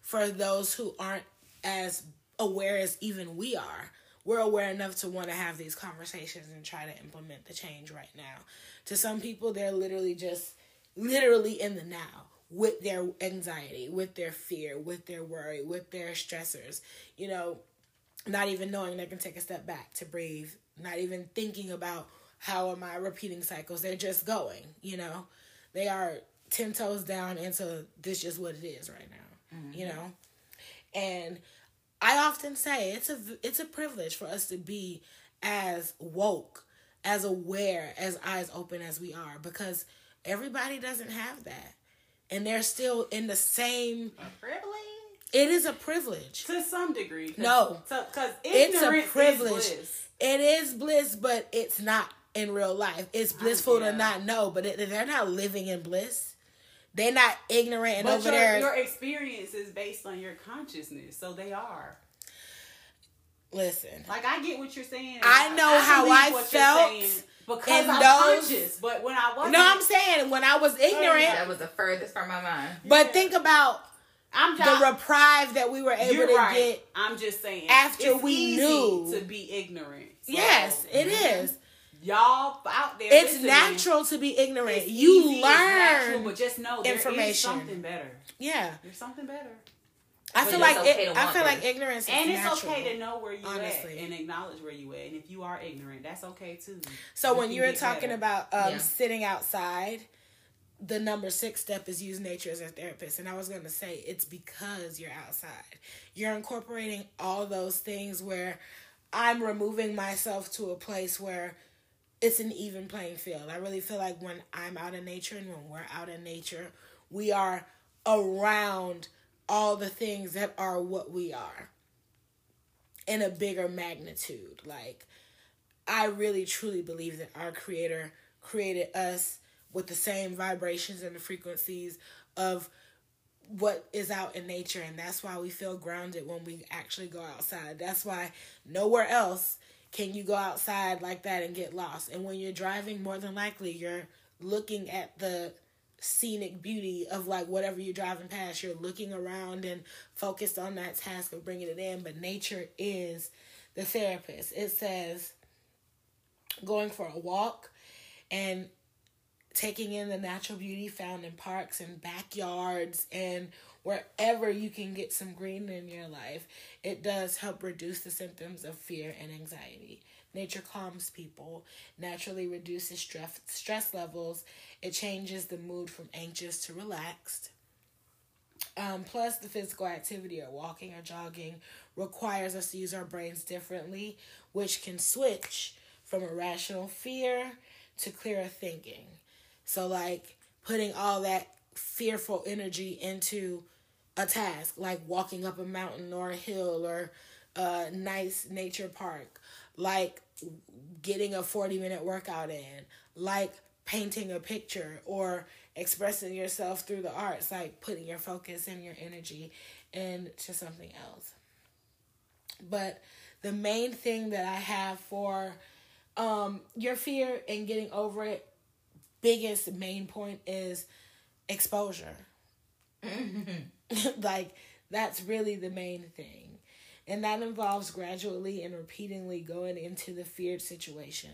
for those who aren't as aware as even we are, we're aware enough to want to have these conversations and try to implement the change right now. To some people they're literally just literally in the now with their anxiety, with their fear, with their worry, with their stressors. You know, not even knowing they can take a step back to breathe, not even thinking about how am I repeating cycles. They're just going, you know. They are 10 toes down into this just what it is right now, you mm-hmm. know. And I often say it's a it's a privilege for us to be as woke, as aware, as eyes open as we are because everybody doesn't have that. And they're still in the same a privilege it is a privilege. to some degree 'cause- No. so because It's a privilege. is bliss. It is bliss, but it's not in real life. It's blissful yeah. to not know, but it, they're not living in bliss. They're not ignorant and But over your, there. your experience is based on your consciousness, so they are. Listen, Like I get what you're saying. I know how I what you're felt saying because in I'm those- conscious. But when I wasn't, no, I'm saying when I was oh, ignorant, That was the furthest from my mind. but Yeah. think about I'm the just, reprieve that we were able to right. get. I'm just saying. after it's we easy knew. to be ignorant. So, Yes, it mhm. is. Y'all out there, It's listening, natural to be ignorant. it's you easy, it's natural, learn. but just know there is information. something better. yeah, There's something better. I But feel like okay it, I feel like ignorance is And it's natural. okay to know where you honestly. at and acknowledge where you at. And if you are ignorant, that's okay too. So when you were get talking better. about um, Yeah. sitting outside, the number six step is use nature as a therapist. And I was going to say it's because you're outside. You're incorporating all those things where I'm removing myself to a place where it's an even playing field. I really feel like when I'm out in nature and when we're out in nature, we are around all the things that are what we are in a bigger magnitude. Like, I really truly believe that our creator created us with the same vibrations and the frequencies of what is out in nature and that's why we feel grounded when we actually go outside. That's why nowhere else can you go outside like that and get lost. And when you're driving, more than likely you're looking at the scenic beauty of like whatever you're driving past. You're looking around and focused on that task of bringing it in. But nature is the therapist. It says going for a walk and taking in the natural beauty found in parks and backyards and wherever you can get some green in your life, it does help reduce the symptoms of fear and anxiety. Nature calms people, naturally reduces stress stress levels. It changes the mood from anxious to relaxed. Um, plus, the physical activity or walking or jogging requires us to use our brains differently, which can switch from irrational fear to clearer thinking. So, like putting all that fearful energy into a task, like walking up a mountain or a hill or a nice nature park, like getting a 40 minute workout in, like painting a picture or expressing yourself through the arts, like putting your focus and your energy into something else. But the main thing that I have for um, your fear and getting over it, biggest main point is exposure. like, that's really the main thing. And that involves gradually and repeatedly going into the feared situation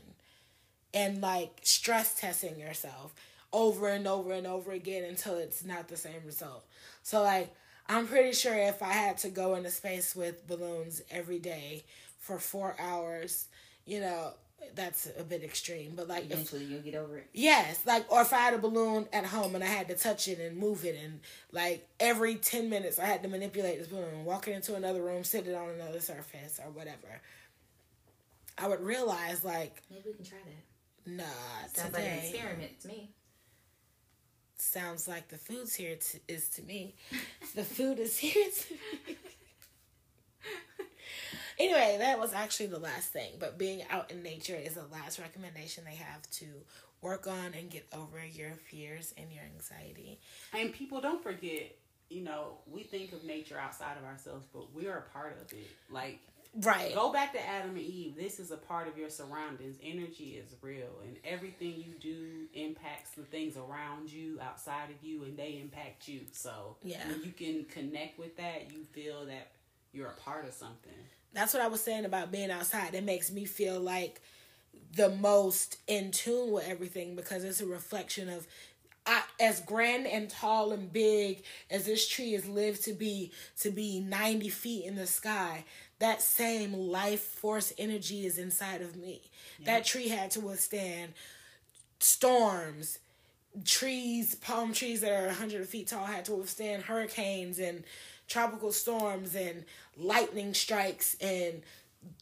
and like stress testing yourself over and over and over again until it's not the same result. So, like, I'm pretty sure if I had to go into space with balloons every day for four hours, you know, that's a bit extreme. But like, if, Eventually, you'll get over it. yes, like, or if I had a balloon at home and I had to touch it and move it, and like every 10 minutes I had to manipulate this balloon, walk it into another room, sit it on another surface, or whatever. I would realize like, Maybe we can try that. nah, Sounds like an experiment to me. sounds like the food's here to, is to me. the food is here to me. anyway, that was actually the last thing. But being out in nature is the last recommendation they have to work on and get over your fears and your anxiety. And people don't forget, you know, we think of nature outside of ourselves, but we are a part of it. Like, Right. go back to Adam and Eve. This is a part of your surroundings. Energy is real, and everything you do impacts the things around you, outside of you, and they impact you. So, Yeah. when you can connect with that, you feel that you're a part of something. That's what I was saying about being outside. It makes me feel like the most in tune with everything because it's a reflection of I, as grand and tall and big as this tree is lived to be to be 90 feet in the sky that same life force energy is inside of me. That tree had to withstand storms. Trees palm trees that are 100 feet tall had to withstand hurricanes and tropical storms and lightning strikes and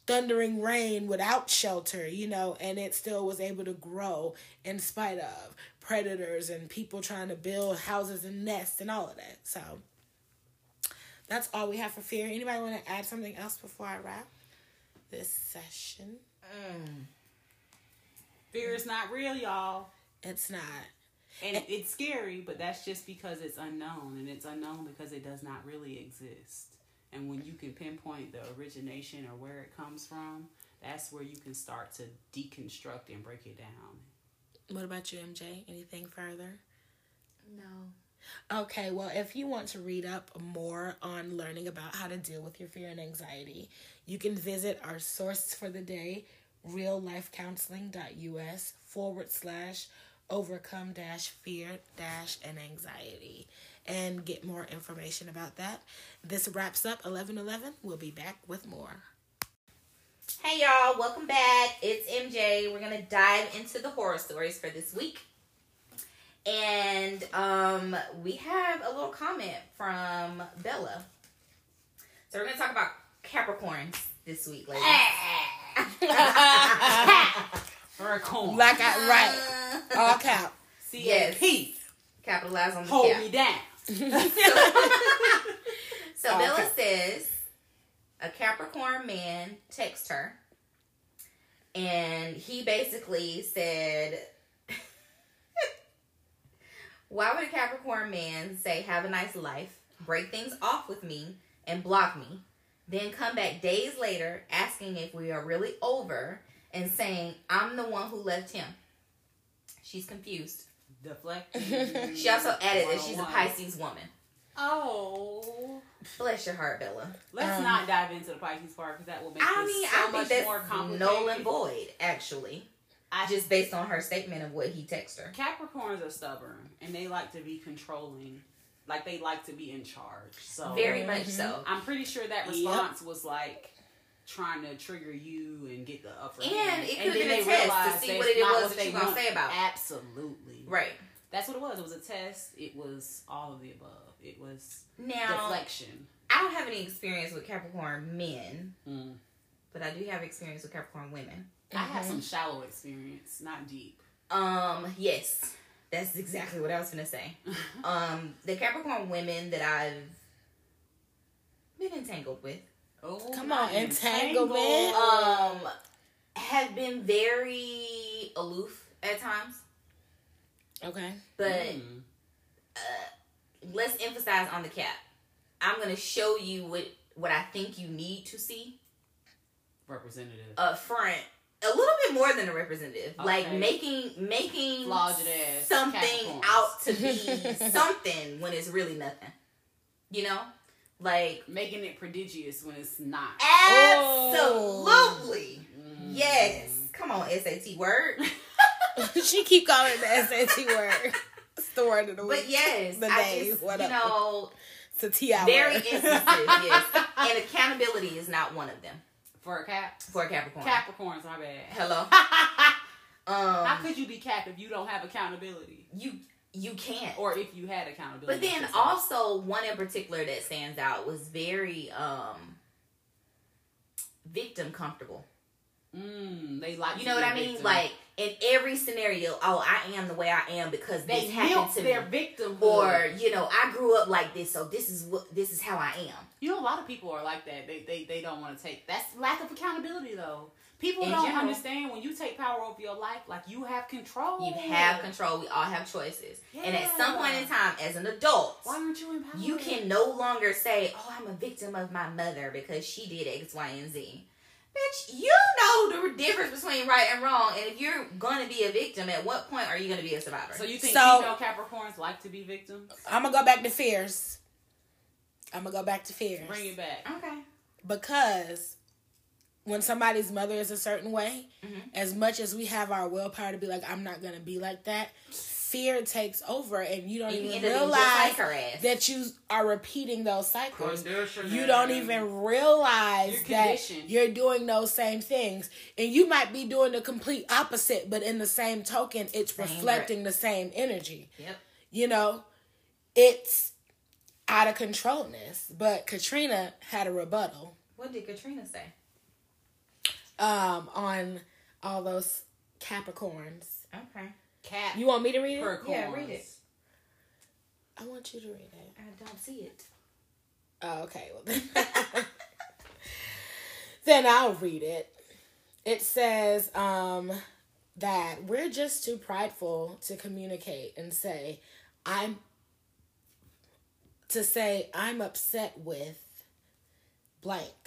thundering rain without shelter, you know, and it still was able to grow in spite of predators and people trying to build houses and nests and all of that. So that's all we have for fear. Anybody want to add something else before I wrap this session? Mm. Fear is not real, y'all. It's not. And it's scary, but that's just because it's unknown, and it's unknown because it does not really exist. And when you can pinpoint the origination or where it comes from, that's where you can start to deconstruct and break it down. What about you, MJ? Anything further? No. Okay, well, if you want to read up more on learning about how to deal with your fear and anxiety, you can visit our source for the day, reallifecounseling.us forward slash overcome dash fear dash and anxiety and get more information about that. This wraps up 1111. We'll be back with more. Hey y'all, welcome back. It's MJ. We're gonna dive into the horror stories for this week. And um we have a little comment from Bella. So we're gonna talk about Capricorns this week, ladies. Or a corn. Like I, right, all cap. C Yes. Capitalize on the Hold cap. me down. So Okay. Bella says a Capricorn man texted her and he basically said Why would a Capricorn man say have a nice life, break things off with me, and block me, then come back days later asking if we are really over and saying I'm the one who left him? She's confused. Deflect. She also added that she's a Pisces woman. Oh. Bless your heart, Bella. Let's Um, not dive into the Pisces part because that will make I this mean, so I much think more that's complicated. null and void, actually. I Just based on her statement of what he texted her. Capricorns are stubborn and they like to be controlling, like they like to be in charge. So Very much so. I'm pretty sure that Yep. response was like trying to trigger you and get the upper And hand. it could've then been a test to see what it was what that you gonna say about. Absolutely. Right. That's what it was. It was a test. It was all of the above. It was Now, deflection. I don't have any experience with Capricorn men, Mm. but I do have experience with Capricorn women. I have some shallow experience, not deep. Um, yes. That's exactly what I was gonna say. Um, the Capricorn women that I've been entangled with, oh, Come on, entanglement. um, have been very aloof at times. Okay. But Mm. let's emphasize on the cap. I'm gonna show you what what I think you need to see representative. up front. A little bit more than a representative, like making making something out to be something when it's really nothing. You know, like Making it prodigious when it's not. absolutely Mm. yes. Come on, SAT word. she keep calling it the SAT word. It's the word of the week. But yes, the I day, just whatever. you know it's a T hour. very instances. yes, and accountability is not one of them For a cap. for a Capricorn. Capricorns, my bad. Hello. How Um, could you be cap if you don't have accountability? you you can't. Or if you had accountability. But then I should say. also one in particular that stands out was very um victim comfortable. Mm, they like You know what i mean? victim. Like in every scenario, oh, I am the way I am because they this happened to their me. victim, Or you know, I grew up like this, so this is what this is how I am. you know, a lot of people are like that. They they, they don't want to take. That's lack of accountability, though. People In don't general. understand when you take power over your life, like you have control. You have control. We all have choices, and at some point in time, as an adult, Why aren't you empowered? you can no longer say, "Oh, I'm a victim of my mother because she did X, Y, and Z." Bitch, you know the difference between right and wrong, and if you're gonna be a victim, at what point are you gonna be a survivor? So you think So- female Capricorns like to be victims? I'm gonna go back to fears. I'm gonna go back to fears Bring it back. okay, because when somebody's mother is a certain way, Mhm. as much as we have our willpower to be like, I'm not gonna be like that, fear takes over, and you don't you even end up being just realize like that you are repeating those cycles. You don't even realize You're that you're doing those same things. And you might be doing the complete opposite, but in the same token, it's Same reflecting the same energy. Yep. You know, it's out of controlness. But Katrina had a rebuttal What did Katrina say? Um, on all those Capricorns. Okay, Cat. You want me to read it? Capricorns. Yeah, read it. I want you to read it. I don't see it. Oh, okay. Well, then, then I'll read it. It says um, that we're just too prideful to communicate and say, I'm, to say, I'm upset with blank.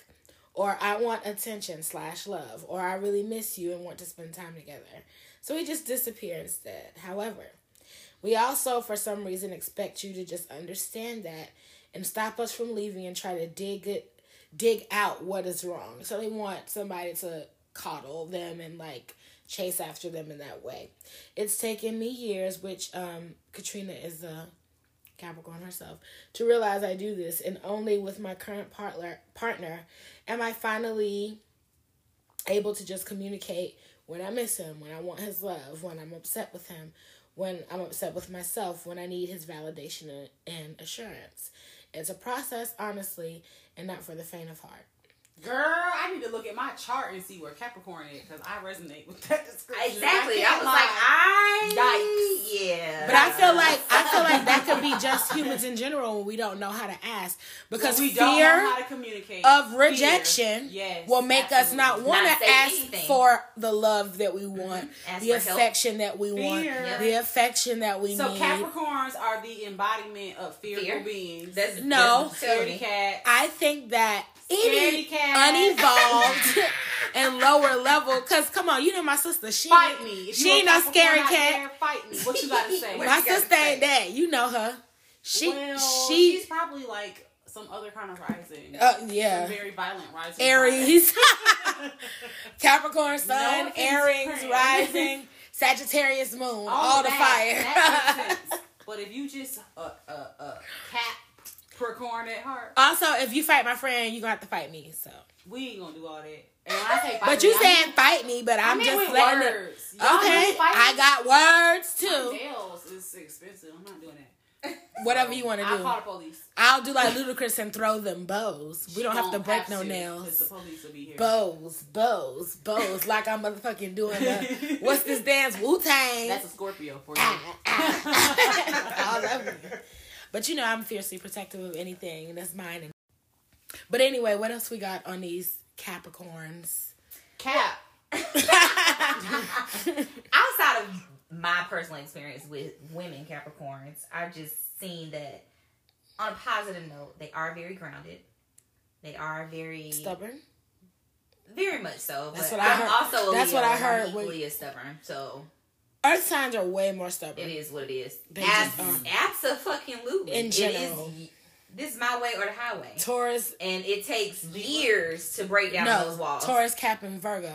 Or I want attention slash love. Or I really miss you and want to spend time together. So we just disappear instead. However, we also, for some reason, expect you to just understand that and stop us from leaving and try to dig it, dig out what is wrong. So they want somebody to coddle them and like chase after them in that way. It's taken me years, which um, Katrina is a Capricorn herself, to realize I do this, and only with my current partner partner am I finally able to just communicate when I miss him, when I want his love, when I'm upset with him, when I'm upset with myself, when I need his validation and- assurance. It's a process, honestly, and not for the faint of heart. Girl, I need to look at my chart and see where Capricorn is because I resonate with that description. Exactly. I, can't was lie. like, I Yikes. Yeah. But I feel like I feel like that could be just humans in general when we don't know how to ask because we don't know fear how to communicate of rejection yes, will make us not want to ask anything. for the love that we mm-hmm. want, Ask the for help. affection that we want, Fear. the affection that we So need. So Capricorns are the embodiment of fearful Fear. beings. That's, No. that's tell scaredy me. cat. I think that any Scaredy cat. Unevolved and lower level, because come on, you know my sister, she Fight me. She ain't no scary cat. there, fight me. What you got to say? My gotta sister ain't that. You know her. She well, she she's probably like some other kind of rising. uh, Some yeah. very violent rising. Aries, Capricorn Sun, offense, Aries rising, Sagittarius Moon, All, all, the that, fire. That makes sense. But if you just a uh, uh, uh, Capricorn at heart, also, if you fight my friend, you're gonna have to fight me. So, we ain't gonna do all that. And when I say fight but me, you I saying mean- fight me, but I I'm mean just with letting words. Y'all Okay, I got words too. nails is expensive. I'm not doing that. Whatever you want to do. I'll do. call the police. I'll do like Ludacris and throw them bows. We don't have to Won't break no to, 'cause nails. The police will be here. Bows, bows, bows. like I'm motherfucking doing the what's this dance? Wu Tang. That's a Scorpio for you. Ah, ah, ah. All over me. But you know I'm fiercely protective of anything that's mine. And... But anyway, what else we got on these Capricorns? Cap. Outside of my personal experience with women Capricorns, I've just seen that on a positive note, they are very grounded. They are very Stubborn. very much so. That's but what I I'm heard. also That's Leo, what I heard I'm equally as stubborn. So Earth signs are way more stubborn. it is what it is. They Abs- just are. Absolutely. In It general. is this is my way or the highway. Taurus, And it takes years to break down no, those walls. Taurus, Cap, and Virgo.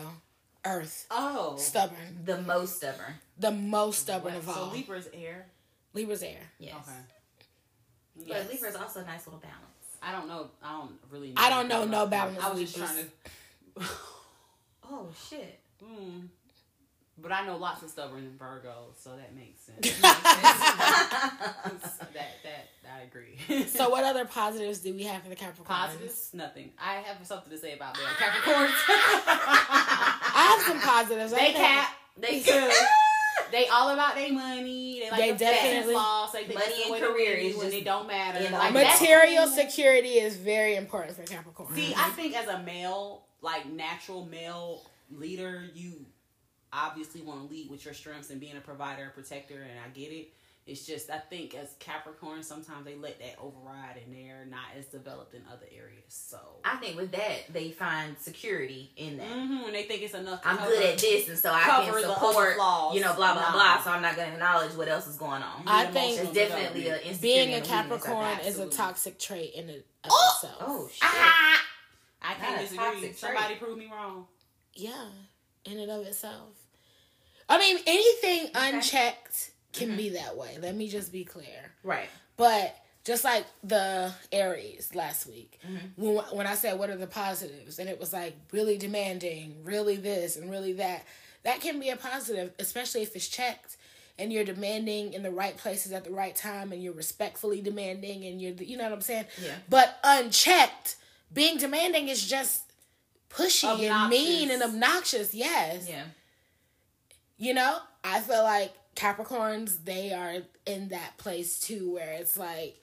Earth, Oh. stubborn. The most stubborn. The most stubborn What? of all. So. Libra's air. Libra's air. Yes. Okay. But Yes. Libra is also a nice little balance. I don't know. I don't really. Know I don't know no balance I was just trying to. Oh shit. Hmm. But I know lots of stubborn Virgos, so that makes sense. that that I agree. So, what other positives do we have for the Capricorns? positives? Nothing. I have something to say about that. Ah! Capricorns. I have some positives. They think. cap. They too. They all about their money. They like They the fashion definitely- sauce. They think Money that's and career is when just- it don't matter. you know, Like, Material security is very important for Capricorn. See, I think as a male, like natural male leader, you obviously want to lead with your strengths and being a provider, a protector, and I get it. It's just I think as Capricorn, sometimes they let that override and they're not as developed in other areas. So I think with that they find security in that. hmm and they think it's enough. To I'm cover- good at this, and so I can support, flaws. you know, blah blah Nah. blah. So I'm not going to acknowledge what else is going on. I need think- It's definitely a Being a Capricorn is a toxic trait in and of Oh! itself. Oh shit! Ah! I can't disagree. toxic trait. Somebody prove me wrong. Yeah, in and of itself. I mean, anything unchecked can Mhm. be that way. Let me just be clear. Right. But just like the Aries last week, Mhm. when when I said what are the positives, and it was like really demanding, really this and really that. That can be a positive, especially if it's checked and you're demanding in the right places at the right time, and you're respectfully demanding, and you're you know what I'm saying. Yeah. But unchecked, being demanding is just pushy and mean and Obnoxious. obnoxious. Yes. Yeah. You know, I feel like Capricorns, they are in that place too where it's like,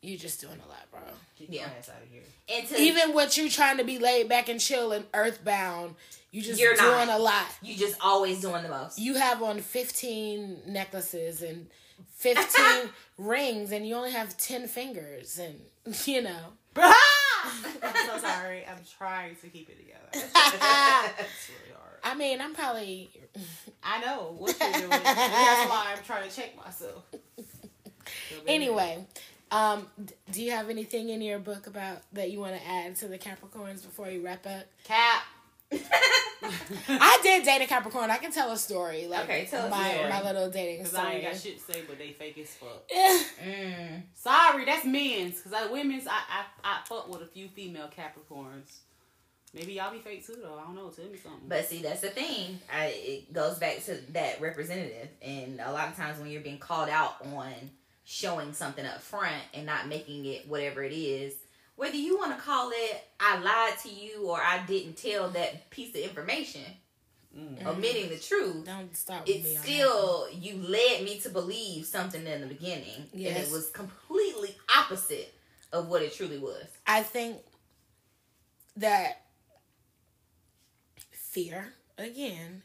you're just doing a lot, bro. Get Yeah. your ass out of here. And to Even with you're trying to be laid back and chill and earthbound, you just You're doing not. a lot. you just always doing the most. You have on 15 necklaces and 15 rings, and you only have 10 fingers, and you know. I'm so sorry. I'm trying to keep it together. It's really hard. I mean, I'm probably. I know what you're doing. That's why I'm trying to check myself. Anyway, um, do you have anything in your book about that you want to add to the Capricorns before we wrap up? Cap. I did date a Capricorn. I can tell a story. Like Okay, tell my, story. my little dating Because I story. ain't got shit to say, but they fake as fuck. Mm. Sorry, that's men's. Because I women's, I, I I fuck with a few female Capricorns. Maybe y'all be fake too, though. I don't know. Tell me something. But see, that's the thing. I, it goes back to that representative, and a lot of times when you're being called out on showing something up front and not making it whatever it is, whether you want to call it "I lied to you" or "I didn't tell that piece of information," Mm. omitting the truth, Don't start with it's me on still you led me to believe something in the beginning, and it was completely opposite of what it truly was. I think that fear again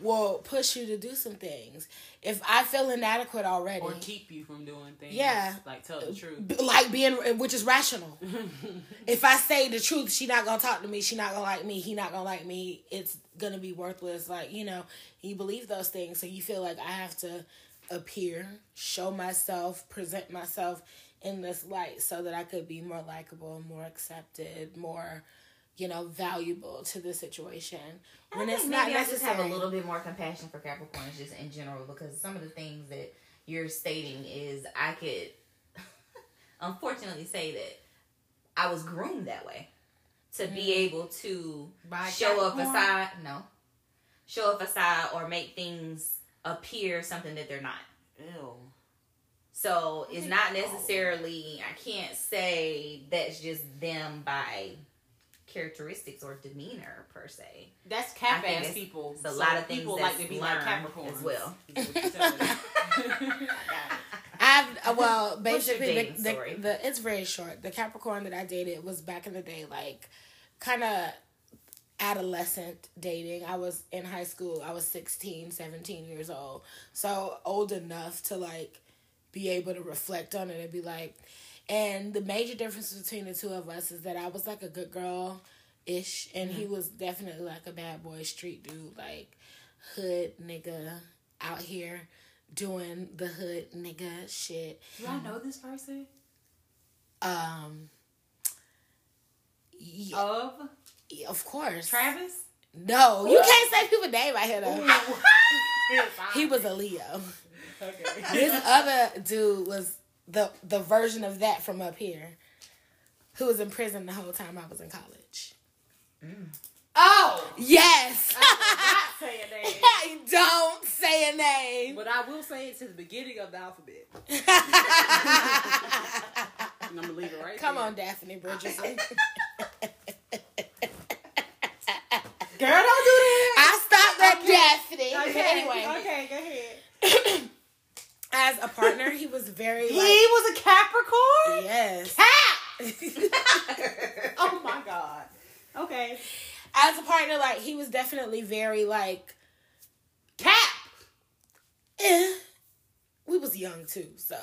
will push you to do some things. If I feel inadequate already, or keep you from doing things. Yeah. Like tell the truth. like being which is rational. if I say the truth, she not gonna talk to me. She not gonna like me. He not gonna like me. It's gonna be worthless. Like you know, you believe those things, so you feel like I have to appear, show myself, present myself in this light, so that I could be more likable, more accepted, more, you know, valuable to the situation. When I it's not maybe I just necessary. have a little bit more compassion for Capricorns just in general because some of the things that you're stating is I could unfortunately say that I was groomed that way to be mm-hmm. able to By show a facade no show a facade or make things appear something that they're not Ew. so it's not necessarily i can't say that's just them by characteristics or demeanor per se That's I cap ass people. it's a So lot of things people that's like to be like learned Capricorns as well. is what you're telling me. I got it. I've uh, well basically the, the, the it's very short. The Capricorn that I dated was back in the day, like kind of adolescent dating. I was in high school. I was 16, 17 years old. So old enough to like be able to reflect on it and be like and the major difference between the two of us is that I was like a good girl ish and he was definitely like a bad boy street dude like hood nigga out here doing the hood nigga shit. Do I know this person? Um yeah, Of of course. Travis? No, you can't say people name right here though. He was a Leo. Okay. This other dude was the the version of that from up here, who was in prison the whole time I was in college. Mm. Oh! Yes. I not say a name. Don't say a name. But I will say it to the beginning of the alphabet. And I'm gonna leave it right Come there. on, Daphne Bridgerton. Girl, don't do that. I stopped at Okay. Daphne. Okay. Anyway, Okay, go ahead. As a partner, he was very He like, was a Capricorn. yes. Cap. oh my god. Okay. as a partner, like he was definitely very like Cap. eh. We was young too, so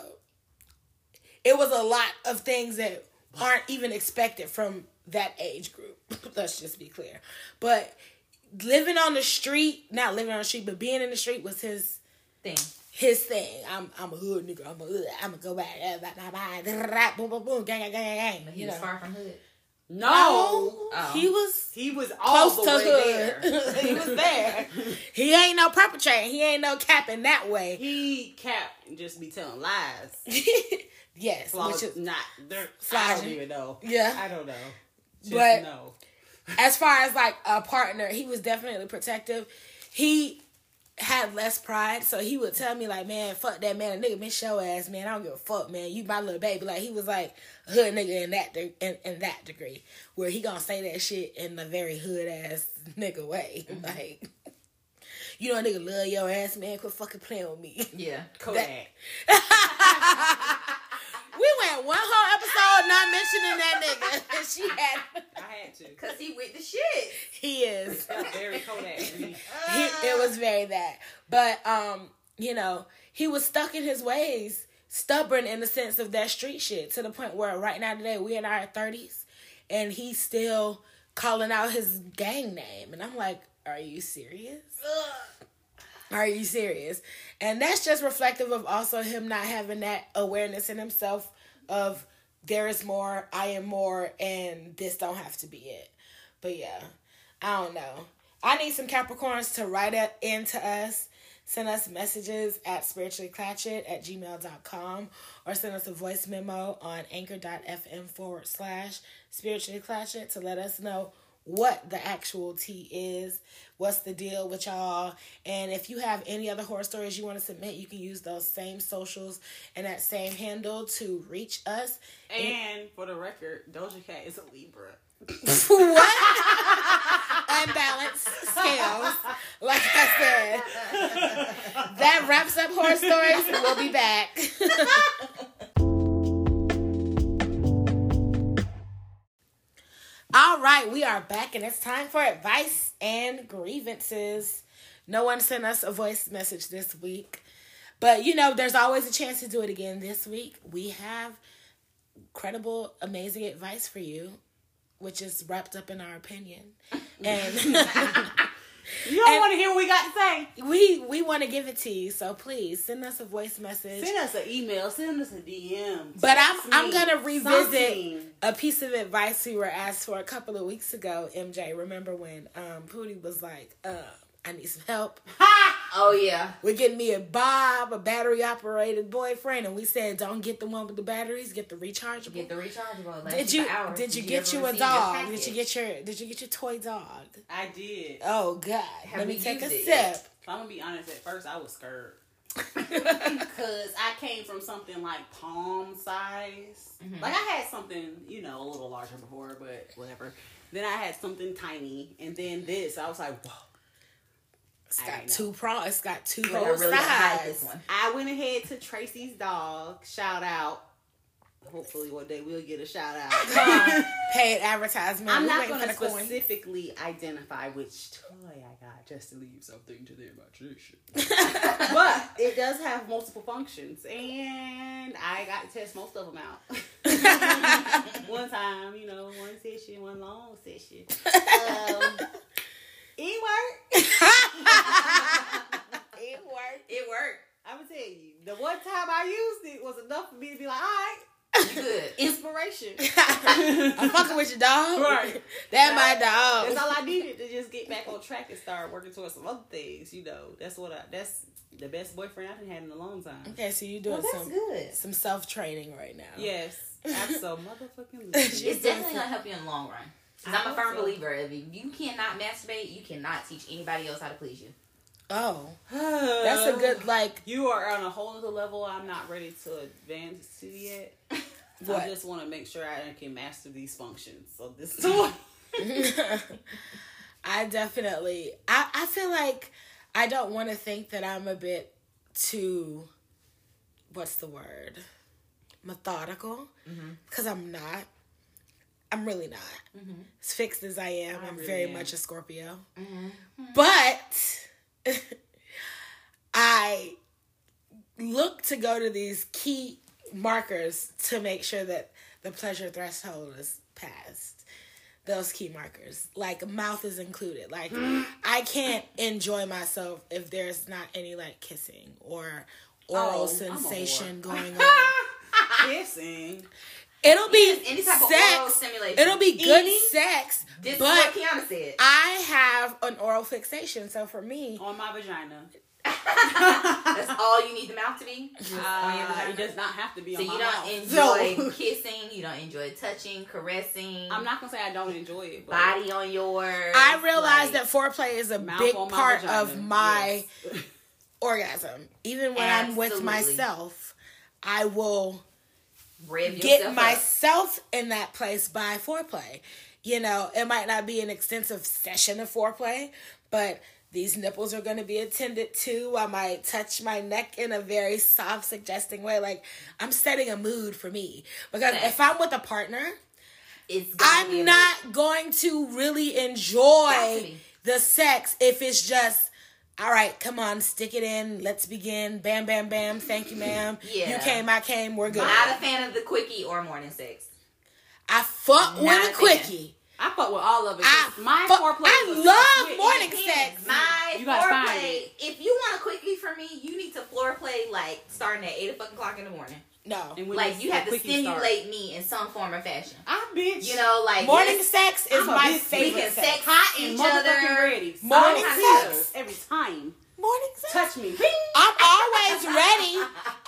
it was a lot of things that aren't even expected from that age group. Let's just be clear. But living on the street, not living on the street, but being in the street was his Thing. His thing. I'm I'm a hood nigga. I'm a hood. I'm gonna go back. blah, uh, blah, blah, da, da, da, Boom boom boom. Gang gang gang gang. gang. He was far from hood. No. Oh. he was He was all close the to way hood. there. he was there. He ain't no perpetrating. He ain't no capping that way. He cap and just be telling lies. yes, Well, which is not. They're, I don't even know. Yeah. I don't know. Just But- know. as far as like a partner, he was definitely protective. He had less pride, so he would tell me like, "Man, fuck that man, a nigga miss your ass, man. I don't give a fuck, man. You my little baby." Like he was like a hood nigga in that de- in, in that degree, where he gonna say that shit in a very hood ass nigga way, mm-hmm. like. You know, a nigga love your ass, man. Quit fucking playing with me. Yeah. Kodak. We went one whole episode not mentioning that nigga. and she had. I had to. Cause he with the shit. He is. Very Kodak. he, it was very that. But um, you know, he was stuck in his ways, stubborn in the sense of that street shit to the point where right now today we in our thirties and he's still calling out his gang name. And I'm like, Are you serious? Are you serious? And that's just reflective of also him not having that awareness in himself of there is more, I am more, and this don't have to be it. But yeah, I don't know. I need some Capricorns to write it into us. Send us messages at spirituallyclatchet at gmail.com or send us a voice memo on anchor.fm forward slash spirituallyclatchet to let us know what the actual tea is, what's the deal with y'all, and if you have any other horror stories you want to submit, you can use those same socials and that same handle to reach us. And for the record, Doja Cat is a Libra. what? Unbalanced scales. Like I said. That wraps up horror stories. We'll be back. All right, we are back and it's time for advice and grievances. No one sent us a voice message this week. But you know, there's always a chance to do it again this week. We have credible, amazing advice for you, which is wrapped up in our opinion. And You don't want to hear what we got to say. we we want to give it to you. So please send us a voice message. Send us an email. Send us a DM. But I'm text I'm gonna revisit something. a piece of advice we were asked for a couple of weeks ago. MJ, remember when um Pootie was like, uh, I need some help. Oh yeah. We're getting me a Bob, a battery operated boyfriend, and we said don't get the one with the batteries, get the rechargeable. Get the rechargeable. Did you for hours. did you get you a your dog? Did you get your did you get your toy dog? I did. Oh God! Have Let me take a it sip. yet? I'm gonna be honest. At first, I was scared because I came from something like palm size. Mm-hmm. Like I had something, you know, a little larger before, but whatever. Then I had something tiny, and then this. I was like, whoa. It's I got two pro. It's got two But I really gotta sides. this one. I went ahead to Tracy's dog. Shout out. Hopefully, one day we'll get a shout out. Paid advertisement. I'm We not waiting going to for the coins. specifically identify which toy I got just to leave something to the imagination. but it does have multiple functions, and I got to test most of them out. one time, you know, one session, one long session. Um, it worked. It worked. It worked. I'm gonna tell you, the one time I used it was enough for me to be like, all right, good. inspiration. I'm fucking with your dog. Right. That my dog. That's all I needed to just get back on track and start working towards some other things. You know, that's what I. That's the best boyfriend I've had in a long time. Okay, so you're doing Well, some good. some self training right now. Yes, absolutely, motherfucking. It's It's definitely gonna help you in the long run. 'Cause I I'm a firm so. believer. If you, you cannot masturbate, you cannot teach anybody else how to please you. Oh, that's a good like. You are on a whole other level. I'm not ready to advance to yet. What? I just want to make sure I can master these functions. So this toy. I definitely I, I feel like I don't want to think that I'm a bit too what's the word? Methodical. Mm-hmm. Because I'm not. I'm really not. Mm-hmm. As fixed as I am, I I'm really very am. much a Scorpio. Mm-hmm. Mm-hmm. But I look to go to these key markers to make sure that the pleasure threshold is passed. Those key markers, like mouth is included. Like I can't enjoy myself if there's not any like kissing or oral Oh, sensation going on. Kissing. It'll be Any type of sex. oral stimulation. It'll be good Eating? sex, This but is what Kiana said. I have an oral fixation, so for me, On my vagina. That's all you need the mouth to be. Just on your Uh, it does not have to be So on you my don't mouth. enjoy So- kissing, you don't enjoy touching, caressing, I'm not gonna say I don't enjoy it, but body on yours. I realize like- that foreplay is a big part vagina. of my Yes. orgasm. Even when I'm with myself, I will rev get yourself up. myself in that place by foreplay. You know, it might not be an extensive session of foreplay, but these nipples are going to be attended to. I might touch my neck in a very soft, suggesting way. Like, I'm setting a mood for me. Because Facts. if I'm with a partner, It's gonna be a I'm not going to really enjoy the sex if it's just all right, come on, stick it in. Let's begin. Bam, bam, bam. Thank you, ma'am. Yeah. You came, I came. We're good. I'm not a fan of the quickie or morning sex. I fuck Not with a a fan. quickie. I fuck with all of it. I my fuck- foreplay. I love morning Depends. sex. My You gotta find foreplay. If you want a quickie from me, you need to floor play like starting at eight o'clock in the morning. No. And when Like you have to quickie start. stimulate me in some form or fashion. I bitch. You know, like Morning yes, sex is I'm a my big we favorite can sex. sex hot each and other. ready. Morning sex. every time. Morning sex. Touch me. I'm always ready.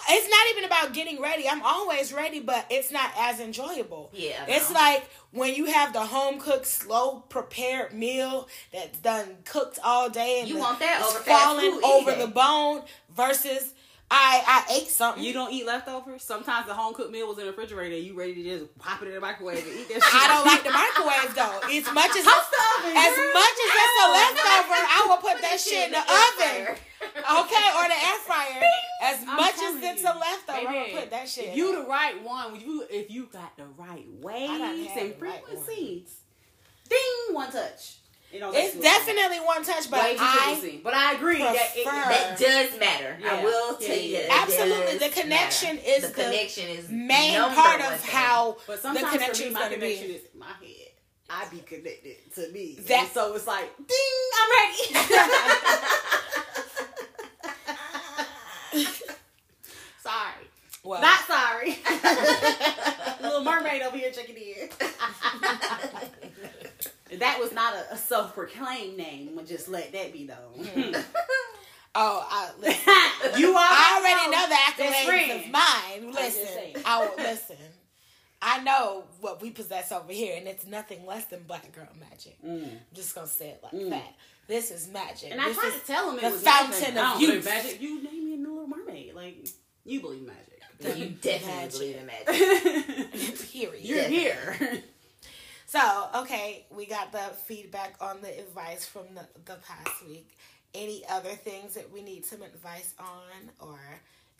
It's not even about getting ready. I'm always ready, but it's not as enjoyable. Yeah, It's no. like when you have the home cooked, slow prepared meal that's done cooked all day and You the- want that over fast falling food over day. the bone versus I I ate something. You don't eat leftovers. Sometimes the home cooked meal was in the refrigerator. You ready to just pop it in the microwave and eat that shit? I don't like the microwave though. As much as the oven, as girl. much as it's a leftover, I will put that shit in the air oven. Okay, or the air fryer. As I'm much as it's you, a leftover, I'm baby, gonna put that shit. If you the right one, if you if you got the right waves and the right frequencies, ding, one touch. It It's too long. definitely one touch, but I. But I agree that it, That does matter. I will Yeah, tell you yeah. that. Absolutely. The connection matter. is the, the connection is main part of how But the sometimes for connection me, is my going to connection be. is my head. I be connected to me. That- And so it's like, ding, I'm ready. sorry. Well, Not sorry. Little mermaid over here checking in. That was not a, a self-proclaimed name. We'll just let that be known. oh, I, listen, you I already know the Best accolades of mine. Listen. I will listen. I know what we possess over here, and it's nothing less than black girl magic. Mm. I'm just gonna say it like that. This is magic. And I this tried to tell him it the was fountain of don't youth. believe magic. You name me in the Little Mermaid. Like you believe magic. You definitely Magic. believe in magic. period. You're here. So, okay, we got the feedback on the advice from the, the past week. Any other things that we need some advice on or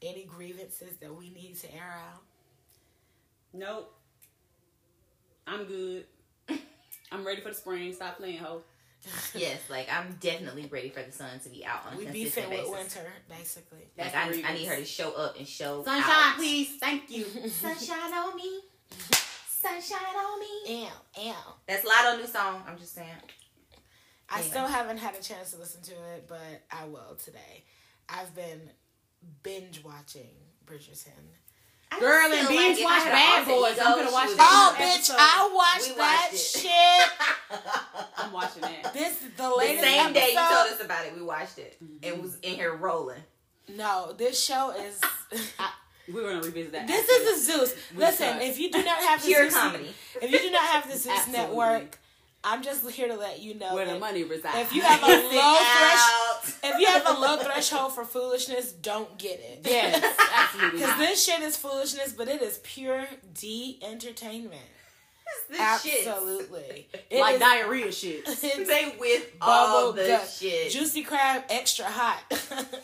any grievances that we need to air out? nope. I'm good. I'm ready for the spring. Stop playing, ho. yes, like I'm definitely ready for the sun to be out on a We be beefing with winter, basically. Like I, I need her to show up and show Sunshine, out. please. Thank you. Sunshine on me. Sunshine on me. Ew, ew. That's Latto new song. I'm just saying. I Anyway. still haven't had a chance to listen to it, but I will today. I've been binge watching Bridgerton. I Girl, and binge if I watch Bad an alter Boys. I'm gonna watch she that. Oh, bitch, episode. I watched We that it. shit. I'm watching it. This is the The latest same day you told us about it, we watched it. It mm-hmm. was in here rolling. No, this show is. We're gonna revisit that. this is a Zeus. Listen, cut. if you do not have the Pure Zeus, comedy. if you do not have the Zeus network, I'm just here to let you know where the money resides. if you have a low thresh, if you have a low threshold for foolishness, don't get it. yes, absolutely. Because this shit is foolishness, but it is pure D entertainment. the. Absolutely. It like is- diarrhea shit. They with all bubble the gut. shit. Juicy crab, extra hot.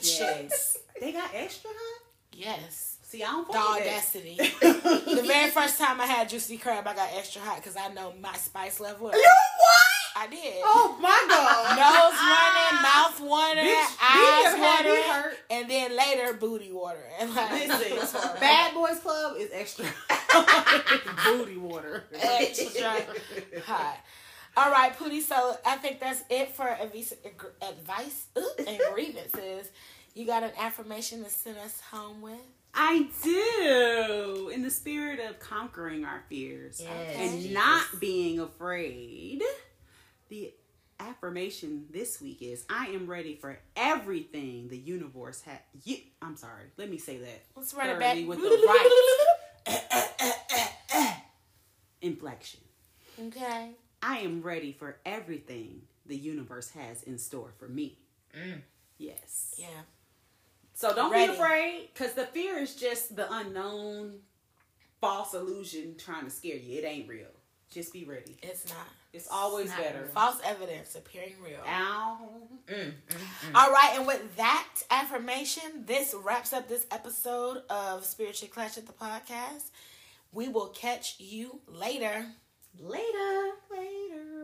Shit. Yes. They got extra, huh? Yes. See, I don't The audacity. the very first time I had juicy crab, I got extra hot because I know my spice level. you what? I did. Oh my god. Nose running, mouth watering, Bitch, eyes Didi had me watering, and then later booty watering. Like, Listen. Bad Boys Club is extra. Booty water. extra hot. All right, Pootie. So I think that's it for advice, advice and grievances. You got an affirmation to send us home with? I do. In the spirit of conquering our fears Yes, and Jesus. not being afraid, the affirmation this week is I am ready for everything the universe has. You, I'm sorry. Let me say that. Let's run it back. With the right inflection. Okay. I am ready for everything the universe has in store for me. Mm. Yes. Yeah. So don't Ready. be afraid because the fear is just the unknown false illusion trying to scare you. It ain't real. Just be ready. It's not. It's always Not better. False evidence appearing real. Ow. Mm, mm, mm. All right, and with that affirmation, this wraps up this episode of Spiritually Clatchet the podcast. We will catch you later. Later. Later.